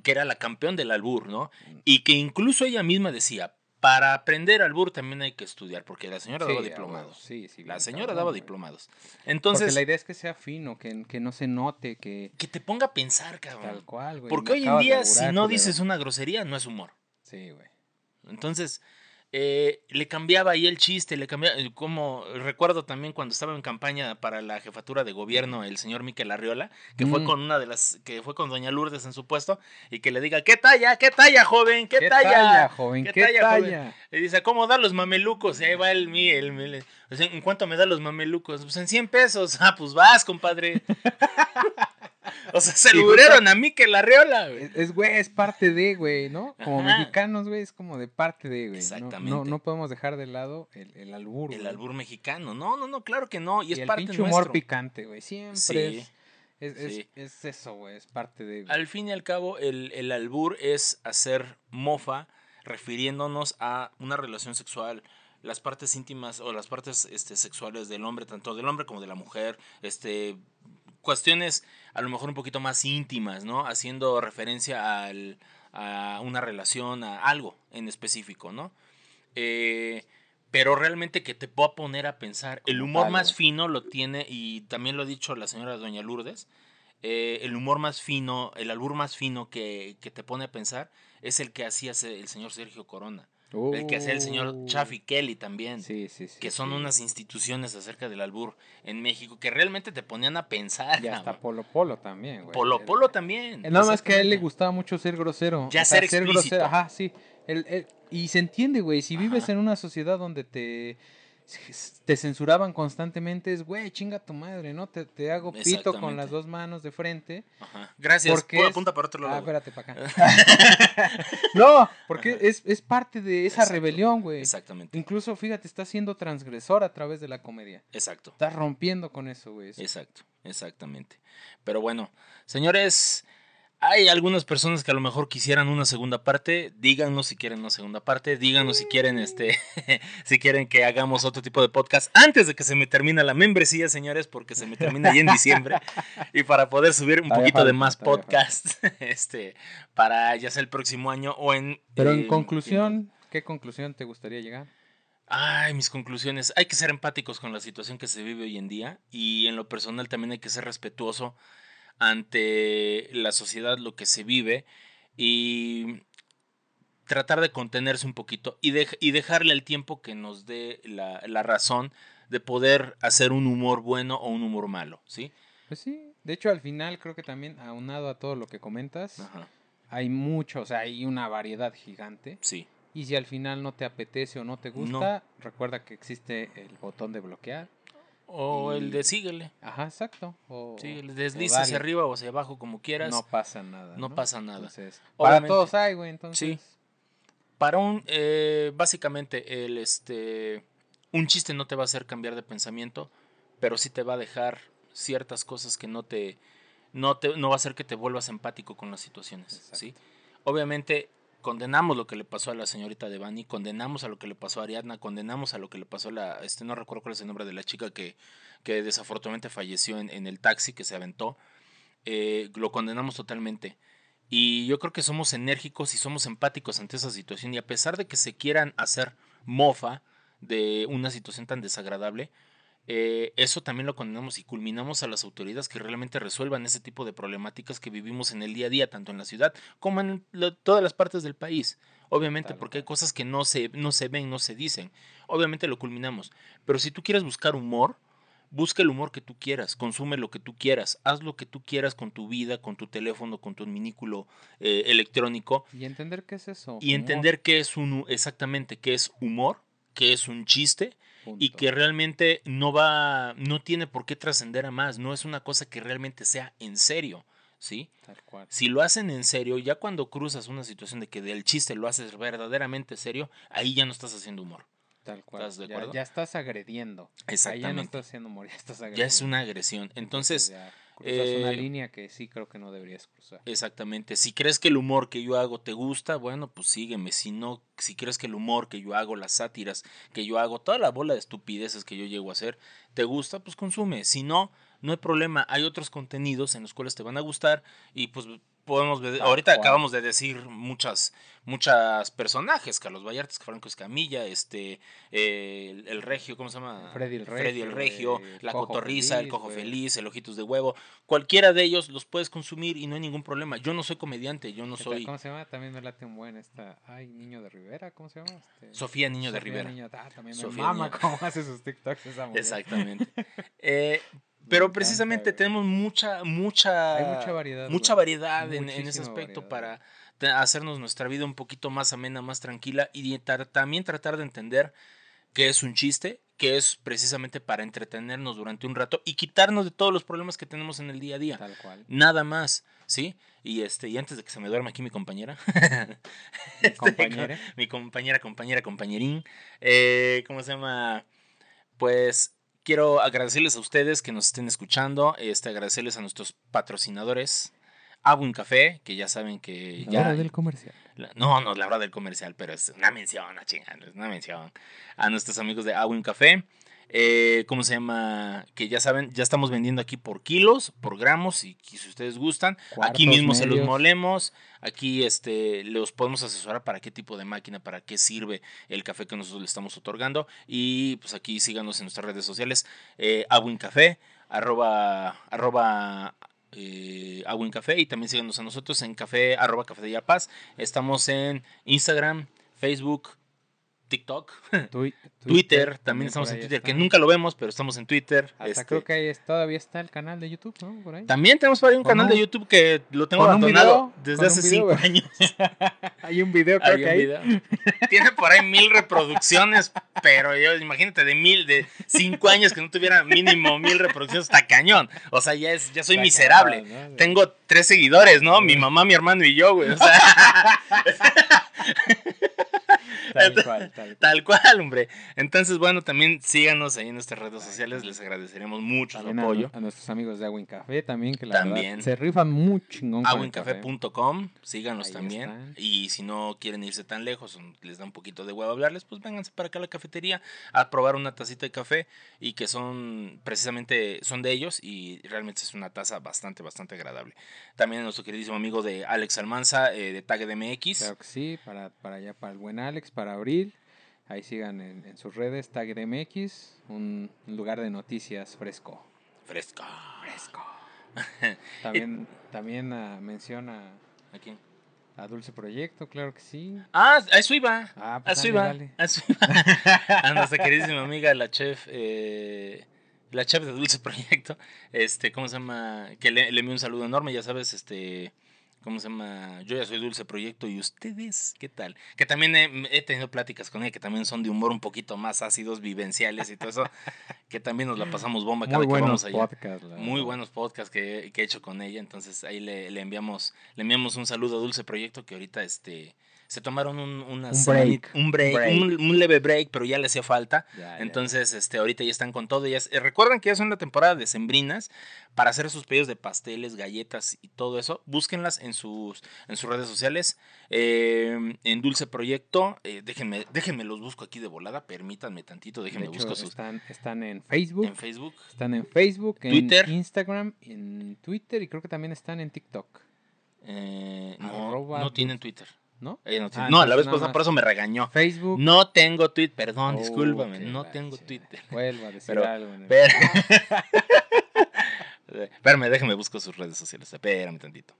Speaker 1: que era la campeón del albur, ¿no? Y que incluso ella misma decía, para aprender albur también hay que estudiar, porque la señora daba diplomados. Sí, sí, la señora daba diplomados. Entonces. Porque
Speaker 2: la idea es que sea fino, que, que no se note, que.
Speaker 1: Que te ponga a pensar, cabrón.
Speaker 2: Tal cual, güey.
Speaker 1: Porque hoy en día, si no dices una grosería, no es humor.
Speaker 2: Sí, güey.
Speaker 1: Entonces, eh, le cambiaba ahí el chiste, le cambiaba, eh, como recuerdo también cuando estaba en campaña para la jefatura de gobierno el señor Miquel Arriola, que fue mm. con una de las, que fue con doña Lourdes en su puesto, y que le diga, ¿qué talla? ¿Qué talla, joven? ¿Qué, talla? joven? ¿Qué, talla, Y dice, ¿cómo da los mamelucos? Y ahí va el, el, el, ¿en cuánto me da los mamelucos? Pues en 100 pesos. Ah, pues vas, compadre. O sea, se liberaron a mí que la reola,
Speaker 2: güey. Es, güey, es parte de, güey, ¿no? Como mexicanos, güey, es como de parte de, güey. Exactamente. No, no, podemos dejar de lado el, el albur.
Speaker 1: El albur mexicano. No, no, no, claro que no. Y, es parte
Speaker 2: el pinche humor picante, güey. Siempre es, es, es, eso, güey, es parte de.
Speaker 1: Al fin y al cabo, el, el albur es hacer mofa refiriéndonos a una relación sexual las partes íntimas o las partes este, sexuales del hombre, tanto del hombre como de la mujer, este, cuestiones a lo mejor un poquito más íntimas, ¿no? Haciendo referencia al, a una relación, a algo en específico, ¿no? Eh, pero realmente que te pueda poner a pensar. El humor más fino lo tiene, y también lo ha dicho la señora Doña Lourdes, eh, el humor más fino, el albur más fino que, que, te pone a pensar es el que hacía el señor Sergio Corona el que hace el señor Chaffy Kelly también. Sí, sí, sí. Que son unas instituciones acerca del albur en México que realmente te ponían a pensar.
Speaker 2: Y hasta Polo Polo también, güey.
Speaker 1: Polo Polo también.
Speaker 2: Nada más que a él le gustaba mucho ser grosero.
Speaker 1: Ya ser, ser grosero.
Speaker 2: Ajá, sí. y se entiende, güey. Si vives en una sociedad donde te te censuraban constantemente, es, güey, chinga tu madre, ¿no? Te, te hago pito con las dos manos de frente.
Speaker 1: Ajá. Gracias. Porque es... apunta para otro lado.
Speaker 2: Ah, espérate para acá. no, porque es, es, parte de esa rebelión, güey. Exactamente. Incluso, fíjate, estás siendo transgresor a través de la comedia.
Speaker 1: Exacto.
Speaker 2: Estás rompiendo con eso, güey.
Speaker 1: Exacto, exactamente. Pero bueno, señores, hay algunas personas que a lo mejor quisieran una segunda parte. Díganos si quieren una segunda parte. Díganos si quieren este, si quieren que hagamos otro tipo de podcast antes de que se me termine la membresía, señores, porque se me termina ahí en diciembre y para poder subir un poquito de más podcast, este, para ya sea el próximo año o en.
Speaker 2: Pero en conclusión, ¿qué conclusión te gustaría llegar?
Speaker 1: Ay, mis conclusiones. Hay que ser empáticos con la situación que se vive hoy en día y en lo personal también hay que ser respetuoso ante la sociedad, lo que se vive y tratar de contenerse un poquito y, y dejarle el tiempo que nos dé la, la, razón de poder hacer un humor bueno o un humor malo, ¿sí?
Speaker 2: Pues sí, de hecho al final creo que también aunado a todo lo que comentas, hay mucho, o sea, hay una variedad gigante. Sí. Y si al final no te apetece o no te gusta, recuerda que existe el botón de bloquear.
Speaker 1: O el de síguele.
Speaker 2: Ajá, exacto. O,
Speaker 1: sí, desliza hacia arriba o hacia abajo como quieras.
Speaker 2: No pasa nada.
Speaker 1: No, pasa nada.
Speaker 2: para todos hay, güey, entonces. Sí.
Speaker 1: Para un, eh, básicamente, el, este, un chiste no te va a hacer cambiar de pensamiento, pero sí te va a dejar ciertas cosas que no te, no te, no va a hacer que te vuelvas empático con las situaciones, ¿sí? Obviamente, condenamos lo que le pasó a la señorita Devani, condenamos a lo que le pasó a Ariadna, condenamos a lo que le pasó a la, este no recuerdo cuál es el nombre de la chica que, que desafortunadamente falleció en, en el taxi que se aventó, eh, lo condenamos totalmente. Y yo creo que somos enérgicos y somos empáticos ante esa situación y a pesar de que se quieran hacer mofa de una situación tan desagradable, eh, eso también lo condenamos y culminamos a las autoridades que realmente resuelvan ese tipo de problemáticas que vivimos en el día a día, tanto en la ciudad como en todas las partes del país. Obviamente, porque hay cosas que no se, no se ven, no se dicen. Obviamente lo culminamos. Pero si tú quieres buscar humor, busca el humor que tú quieras, consume lo que tú quieras, haz lo que tú quieras con tu vida, con tu teléfono, con tu minículo eh, electrónico.
Speaker 2: Y entender qué es eso.
Speaker 1: Y entender qué es un, exactamente, qué es humor, qué es un chiste y que realmente no va, no tiene por qué trascender a más, no es una cosa que realmente sea en serio, ¿sí? Tal cual. Si lo hacen en serio, ya cuando cruzas una situación de que del chiste lo haces verdaderamente serio, ahí ya no estás haciendo humor.
Speaker 2: Tal cual. ¿Estás de acuerdo? Ya, estás agrediendo.
Speaker 1: Exactamente.
Speaker 2: ya no estás haciendo humor, ya estás agrediendo.
Speaker 1: Ya es una agresión. Entonces,
Speaker 2: Cruzas una eh, línea que sí creo que no deberías cruzar.
Speaker 1: Exactamente. Si crees que el humor que yo hago te gusta, bueno, pues sígueme. Si no, si crees que el humor que yo hago, las sátiras que yo hago, toda la bola de estupideces que yo llego a hacer, te gusta, pues consume. Si no, no hay problema. Hay otros contenidos en los cuales te van a gustar y pues podemos ver, ahorita acabamos de decir muchas muchas personajes, Carlos Vallarta, Franco Escamilla, este eh, el, Regio, ¿cómo se llama?
Speaker 2: Freddy el
Speaker 1: Regio, el Regio La Cotorriza, el Cojo Feliz, el Ojitos de Huevo, cualquiera de ellos los puedes consumir y no hay ningún problema. Yo no soy comediante, yo no soy
Speaker 2: ¿Cómo se llama? También me late un buen esta, ay, Niño de Rivera, ¿cómo se llama?
Speaker 1: Este... Sofía Niño de Rivera.
Speaker 2: Niño, ah, también Sofía mama cómo hace sus TikToks esa mujer.
Speaker 1: Exactamente. eh, pero precisamente tenemos mucha, mucha,
Speaker 2: mucha variedad,
Speaker 1: mucha variedad en, ese aspecto para hacernos nuestra vida un poquito más amena, más tranquila y también tratar de entender que es un chiste, que es precisamente para entretenernos durante un rato y quitarnos de todos los problemas que tenemos en el día a día.
Speaker 2: Tal cual.
Speaker 1: Nada más, ¿sí? Y este, y antes de que se me duerma aquí mi compañera.
Speaker 2: ¿Mi este, compañera?
Speaker 1: mi compañera, compañera, compañerín. Eh, ¿Cómo se llama? Pues quiero agradecerles a ustedes que nos estén escuchando, este, agradecerles a nuestros patrocinadores, Abun Café, que ya saben que
Speaker 2: la
Speaker 1: ya...
Speaker 2: Hora del comercial.
Speaker 1: no, no es la hora del comercial, pero es una mención, a chingada, es una mención. A nuestros amigos de Abun Café. Eh, ¿Cómo se llama? Que ya saben, ya estamos vendiendo aquí por kilos, por gramos, y, si ustedes gustan. aquí mismo se los molemos. Aquí este, los podemos asesorar para qué tipo de máquina, para qué sirve el café que nosotros le estamos otorgando. Y pues aquí síganos en nuestras redes sociales. Eh, Café, arroba, arroba eh, Café y también síganos a nosotros en café arroba café de Paz. Estamos en Instagram, Facebook, TikTok, Twitter, también estamos en Twitter, que nunca lo vemos, pero estamos en Twitter.
Speaker 2: Hasta este creo que todavía está el canal de YouTube, ¿no? Por ahí.
Speaker 1: También tenemos por ahí un canal de YouTube que lo tengo abandonado desde hace cinco años.
Speaker 2: hay un video, creo que hay.
Speaker 1: Tiene por ahí mil reproducciones, pero yo imagínate de mil, de cinco años que no tuviera mínimo mil reproducciones, está cañón. O sea, ya es, ya soy miserable. Tengo tres seguidores, ¿no? Mi mamá, mi hermano y yo, güey. O sea.
Speaker 2: Tal cual,
Speaker 1: tal cual. hombre. Entonces, bueno, también síganos ahí en nuestras redes sociales. Les agradeceríamos mucho su apoyo.
Speaker 2: A, nuestros amigos de Agua Café también, que la también. se rifan muy chingón.
Speaker 1: Aguincafé.com, síganos también. Y si no quieren irse tan lejos, les da un poquito de huevo hablarles, pues vénganse para acá a la cafetería a probar una tacita de café y que son precisamente, son de ellos y realmente es una taza bastante, bastante agradable. También a nuestro queridísimo amigo de Alex Almanza, eh, de Tag MX.
Speaker 2: Claro que sí, para, para allá, para el buen Alex, para abril. Ahí sigan en, sus redes, TagDMX, un lugar de noticias fresco.
Speaker 1: Fresco.
Speaker 2: Fresco. también también uh, menciona.
Speaker 1: ¿A quién?
Speaker 2: A Dulce Proyecto, claro que sí.
Speaker 1: Ah, a eso iba.
Speaker 2: Ah,
Speaker 1: pues a eso iba. A eso iba. a nuestra queridísima amiga, la chef. Eh, la chef de Dulce Proyecto. Este, ¿cómo se llama? Que le, le envío un saludo enorme, ya sabes, este ¿cómo se llama? Yo ya soy Dulce Proyecto y ustedes, ¿qué tal? Que también he, tenido pláticas con ella que también son de humor un poquito más ácidos, vivenciales y todo eso, que también nos la pasamos bomba cada
Speaker 2: Muy
Speaker 1: que vamos
Speaker 2: allá. Podcasts,
Speaker 1: Muy buenos podcasts que, que, he hecho con ella, entonces ahí le, le, enviamos le enviamos un saludo a Dulce Proyecto que ahorita este se tomaron un, un break, un, break, Un, leve break, pero ya le hacía falta. Entonces, este, ahorita ya están con todo. Ya, eh, recuerden que ya son la temporada de sembrinas para hacer sus pedidos de pasteles, galletas y todo eso. Búsquenlas en sus, en sus redes sociales. Eh, en Dulce Proyecto, eh, déjenme, déjenme los busco aquí de volada, permítanme tantito, déjenme busco sus.
Speaker 2: Están, están en Facebook.
Speaker 1: En Facebook.
Speaker 2: Están en Facebook,
Speaker 1: Twitter.
Speaker 2: en Instagram, en Twitter y creo que también están en TikTok.
Speaker 1: no, no tienen Twitter.
Speaker 2: ¿No?
Speaker 1: Ah, no, a la vez por eso me regañó.
Speaker 2: Facebook.
Speaker 1: No tengo Twitter, perdón, discúlpame, no tengo Twitter.
Speaker 2: Vuelvo a decir algo.
Speaker 1: Espérame, déjame busco sus redes sociales, espérame tantito.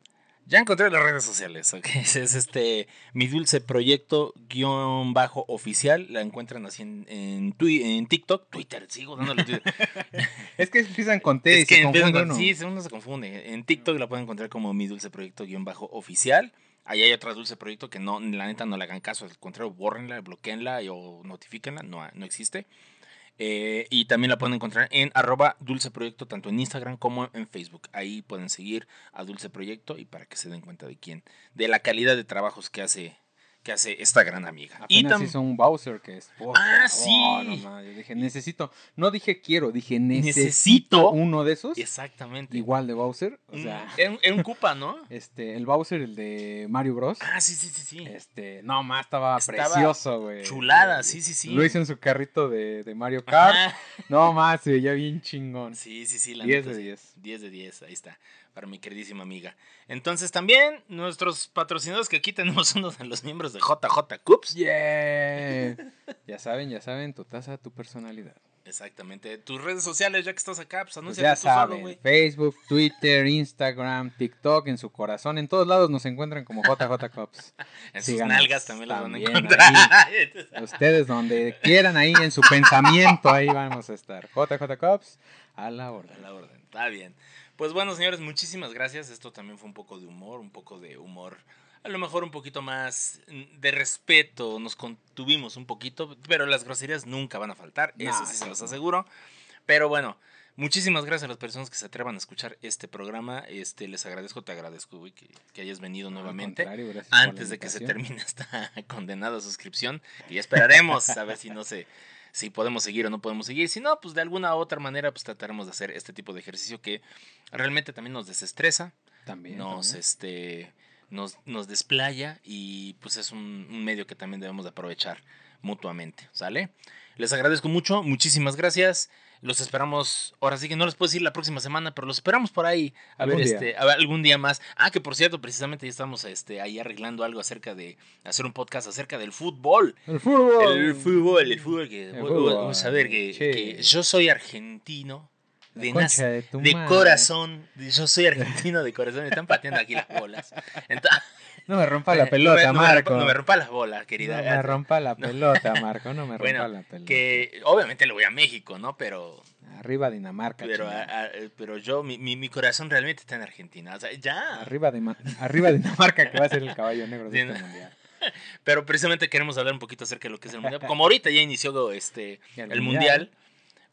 Speaker 1: Ya encontré las redes sociales, ok. Es, este mi dulce proyecto guion bajo oficial. La encuentran así en, en, en TikTok, Twitter, sigo dándole Twitter.
Speaker 2: es que empiezan con T.
Speaker 1: Es que empiezan con, sí, uno se confunde. En TikTok la pueden encontrar como mi dulce proyecto guion bajo oficial. Ahí hay otra dulce proyecto que no, la neta no le hagan caso, al contrario, bórrenla, bloqueenla o notifíquenla, no, no existe. Eh, y también la pueden encontrar en arroba Dulce Proyecto, tanto en Instagram como en Facebook. Ahí pueden seguir a Dulce Proyecto y para que se den cuenta de quién, de la calidad de trabajos que hace, que hace esta gran amiga.
Speaker 2: Apenas y también hizo un Bowser que es.
Speaker 1: ah, sí.
Speaker 2: yo dije, necesito. No dije quiero, dije necesito, uno de esos.
Speaker 1: Exactamente.
Speaker 2: Igual de Bowser. O
Speaker 1: sea. En, un Koopa, ¿no?
Speaker 2: Este, el Bowser, el de Mario Bros.
Speaker 1: Ah, sí, sí, sí, sí.
Speaker 2: Este, no más, estaba, precioso, güey.
Speaker 1: Chulada, sí, sí, sí.
Speaker 2: Lo hizo en su carrito de, de Mario Kart. No más, se veía bien chingón.
Speaker 1: Sí, sí, sí.
Speaker 2: La 10 de 10.
Speaker 1: 10 de 10, ahí está para mi queridísima amiga. Entonces también nuestros patrocinadores que aquí tenemos uno de los miembros de JJ Cups.
Speaker 2: Yeah. ya saben, ya saben, tu taza, tu personalidad.
Speaker 1: Exactamente. Tus redes sociales, ya que estás acá, pues, pues anuncia
Speaker 2: ya saben, Facebook, Twitter, Instagram, TikTok, en su corazón, en todos lados nos encuentran como JJ Cups.
Speaker 1: en sus nalgas también las van a encontrar.
Speaker 2: ustedes donde quieran ahí en su pensamiento, ahí vamos a estar. JJ Cups a la orden.
Speaker 1: A la orden. Está bien. Pues bueno, señores, muchísimas gracias. Esto también fue un poco de humor, un poco de humor. A lo mejor un poquito más de respeto, nos contuvimos un poquito, pero las groserías nunca van a faltar, eso sí se los aseguro. Pero bueno, muchísimas gracias a las personas que se atrevan a escuchar este programa. Este, les agradezco, te agradezco, güey, que, hayas venido nuevamente. Antes de que se termine esta condenada suscripción. Y esperaremos a ver si no se si podemos seguir o no podemos seguir. Si no, pues de alguna u otra manera pues trataremos de hacer este tipo de ejercicio que realmente también nos desestresa.
Speaker 2: También.
Speaker 1: Nos, este, nos, nos desplaya y pues es un, un medio que también debemos de aprovechar mutuamente, ¿sale? Les agradezco mucho, muchísimas gracias. Los esperamos, ahora sí que no les puedo decir la próxima semana, pero los esperamos por ahí. A ver, este, a ver, algún día más. Ah, que por cierto, precisamente ya estamos este, ahí arreglando algo acerca de hacer un podcast acerca del fútbol.
Speaker 2: El fútbol.
Speaker 1: El fútbol, el fútbol. Que, Vamos a ver que, yo soy argentino. De, de, corazón, yo soy argentino de corazón, me están pateando aquí las bolas. Entonces,
Speaker 2: no me rompa la pelota, Marco.
Speaker 1: no me rompa las bolas, querida.
Speaker 2: No me rompa la pelota, Marco. No me rompa la pelota.
Speaker 1: Que obviamente le voy a México, ¿no? Pero.
Speaker 2: Arriba Dinamarca.
Speaker 1: Pero, pero yo, mi, mi, corazón realmente está en Argentina. O sea, ya.
Speaker 2: Arriba, de, arriba Dinamarca, que va a ser el caballo negro de este mundial.
Speaker 1: Pero precisamente queremos hablar un poquito acerca de lo que es el mundial. Como ahorita ya inició este, el, mundial.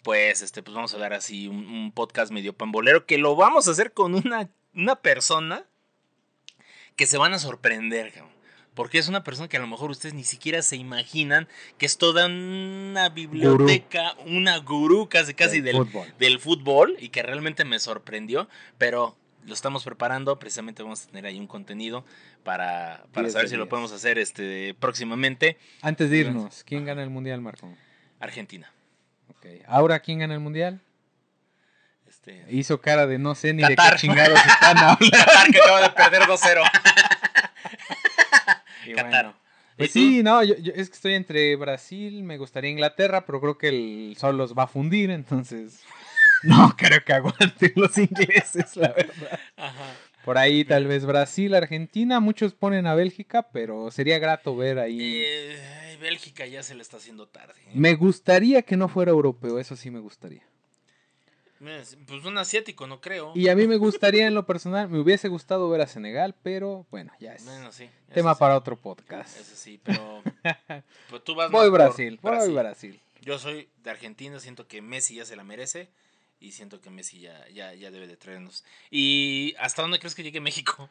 Speaker 1: pues, este, pues vamos a dar así un, un, podcast medio pambolero que lo vamos a hacer con una, una persona que se van a sorprender, porque es una persona que a lo mejor ustedes ni siquiera se imaginan que es toda una biblioteca, una gurú casi casi del, del, fútbol. y que realmente me sorprendió, pero lo estamos preparando, precisamente vamos a tener ahí un contenido para, para saber si lo podemos hacer este próximamente.
Speaker 2: Antes de irnos, ¿quién gana el mundial, Marco?
Speaker 1: Argentina.
Speaker 2: Okay. ¿Ahora quién gana el mundial? Este, Hizo cara de no sé ni de qué chingados están hablando.
Speaker 1: Qatar que acaba de perder 2-0.
Speaker 2: Qatar. pues sí, no, yo, es que estoy entre Brasil, me gustaría Inglaterra, pero creo que el sol los va a fundir, entonces no creo que aguanten los ingleses, la verdad. Por ahí tal vez Brasil, Argentina, muchos ponen a Bélgica, pero sería grato ver ahí.
Speaker 1: Eh, Bélgica ya se le está haciendo tarde.
Speaker 2: Me gustaría que no fuera europeo, eso sí me gustaría.
Speaker 1: Pues un asiático, no creo.
Speaker 2: Y a mí me gustaría en lo personal, me hubiese gustado ver a Senegal, pero bueno, ya es tema para otro podcast.
Speaker 1: Eso sí, pero pues tú vas
Speaker 2: Voy Brasil, voy Brasil.
Speaker 1: Yo soy de Argentina, siento que Messi ya se la merece y siento que Messi ya, ya, ya debe de traernos. ¿Y hasta dónde crees que llegue México?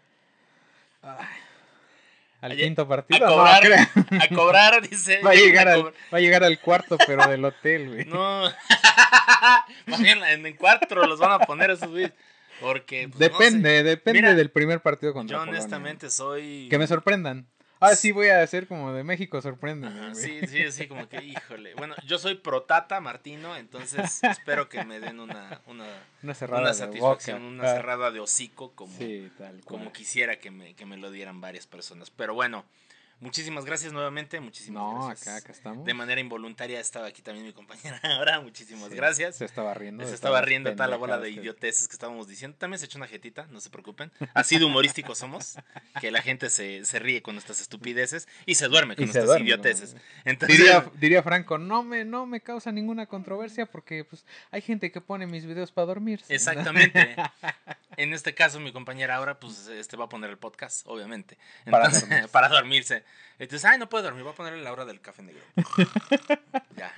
Speaker 2: Al quinto partido.
Speaker 1: A cobrar, a cobrar dice.
Speaker 2: Va a, llegar al, va a llegar al cuarto, pero del hotel, güey.
Speaker 1: No. en, el cuarto los van a poner esos güeyes. Porque.
Speaker 2: Pues, depende, depende del primer partido contra
Speaker 1: Yo honestamente soy.
Speaker 2: Que me sorprendan. Ah, sí, voy a hacer como de México, sorprende.
Speaker 1: sí, sí, sí, como que, híjole. Bueno, yo soy protata, Martino, entonces espero que me den una, una,
Speaker 2: una cerrada satisfacción,
Speaker 1: una cerrada de hocico, como, como quisiera que me, que me lo dieran varias personas. Pero bueno, Muchísimas gracias nuevamente, muchísimas
Speaker 2: no,
Speaker 1: gracias.
Speaker 2: acá, acá estamos.
Speaker 1: De manera involuntaria estaba aquí también mi compañera ahora, muchísimas gracias.
Speaker 2: Se estaba riendo.
Speaker 1: Se estaba riendo toda la bola de idioteces que estábamos diciendo. También se echó una jetita, no se preocupen. Así de humorísticos somos, que la gente se, se ríe con nuestras estupideces y se duerme con nuestras idioteces.
Speaker 2: Entonces, diría, diría, Franco, no me, no me causa ninguna controversia porque pues hay gente que pone mis videos para dormir.
Speaker 1: Exactamente. en este caso, mi compañera ahora, pues este va a poner el podcast, obviamente. Entonces, para, para dormirse. Entonces, ay, no puedo dormir, voy a ponerle la hora del café negro. ya.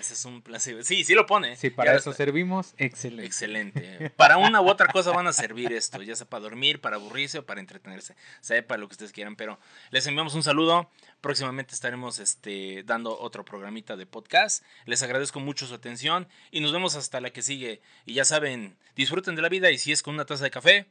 Speaker 1: Ese es un placebo. Sí, sí lo pone.
Speaker 2: Sí, para eso servimos, excelente.
Speaker 1: Excelente. Para una u otra cosa van a servir esto, ya sea para dormir, para aburrirse o para entretenerse. Sea para lo que ustedes quieran, pero les enviamos un saludo. Próximamente estaremos este, dando otro programita de podcast. Les agradezco mucho su atención y nos vemos hasta la que sigue. Y ya saben, disfruten de la vida y si es con una taza de café,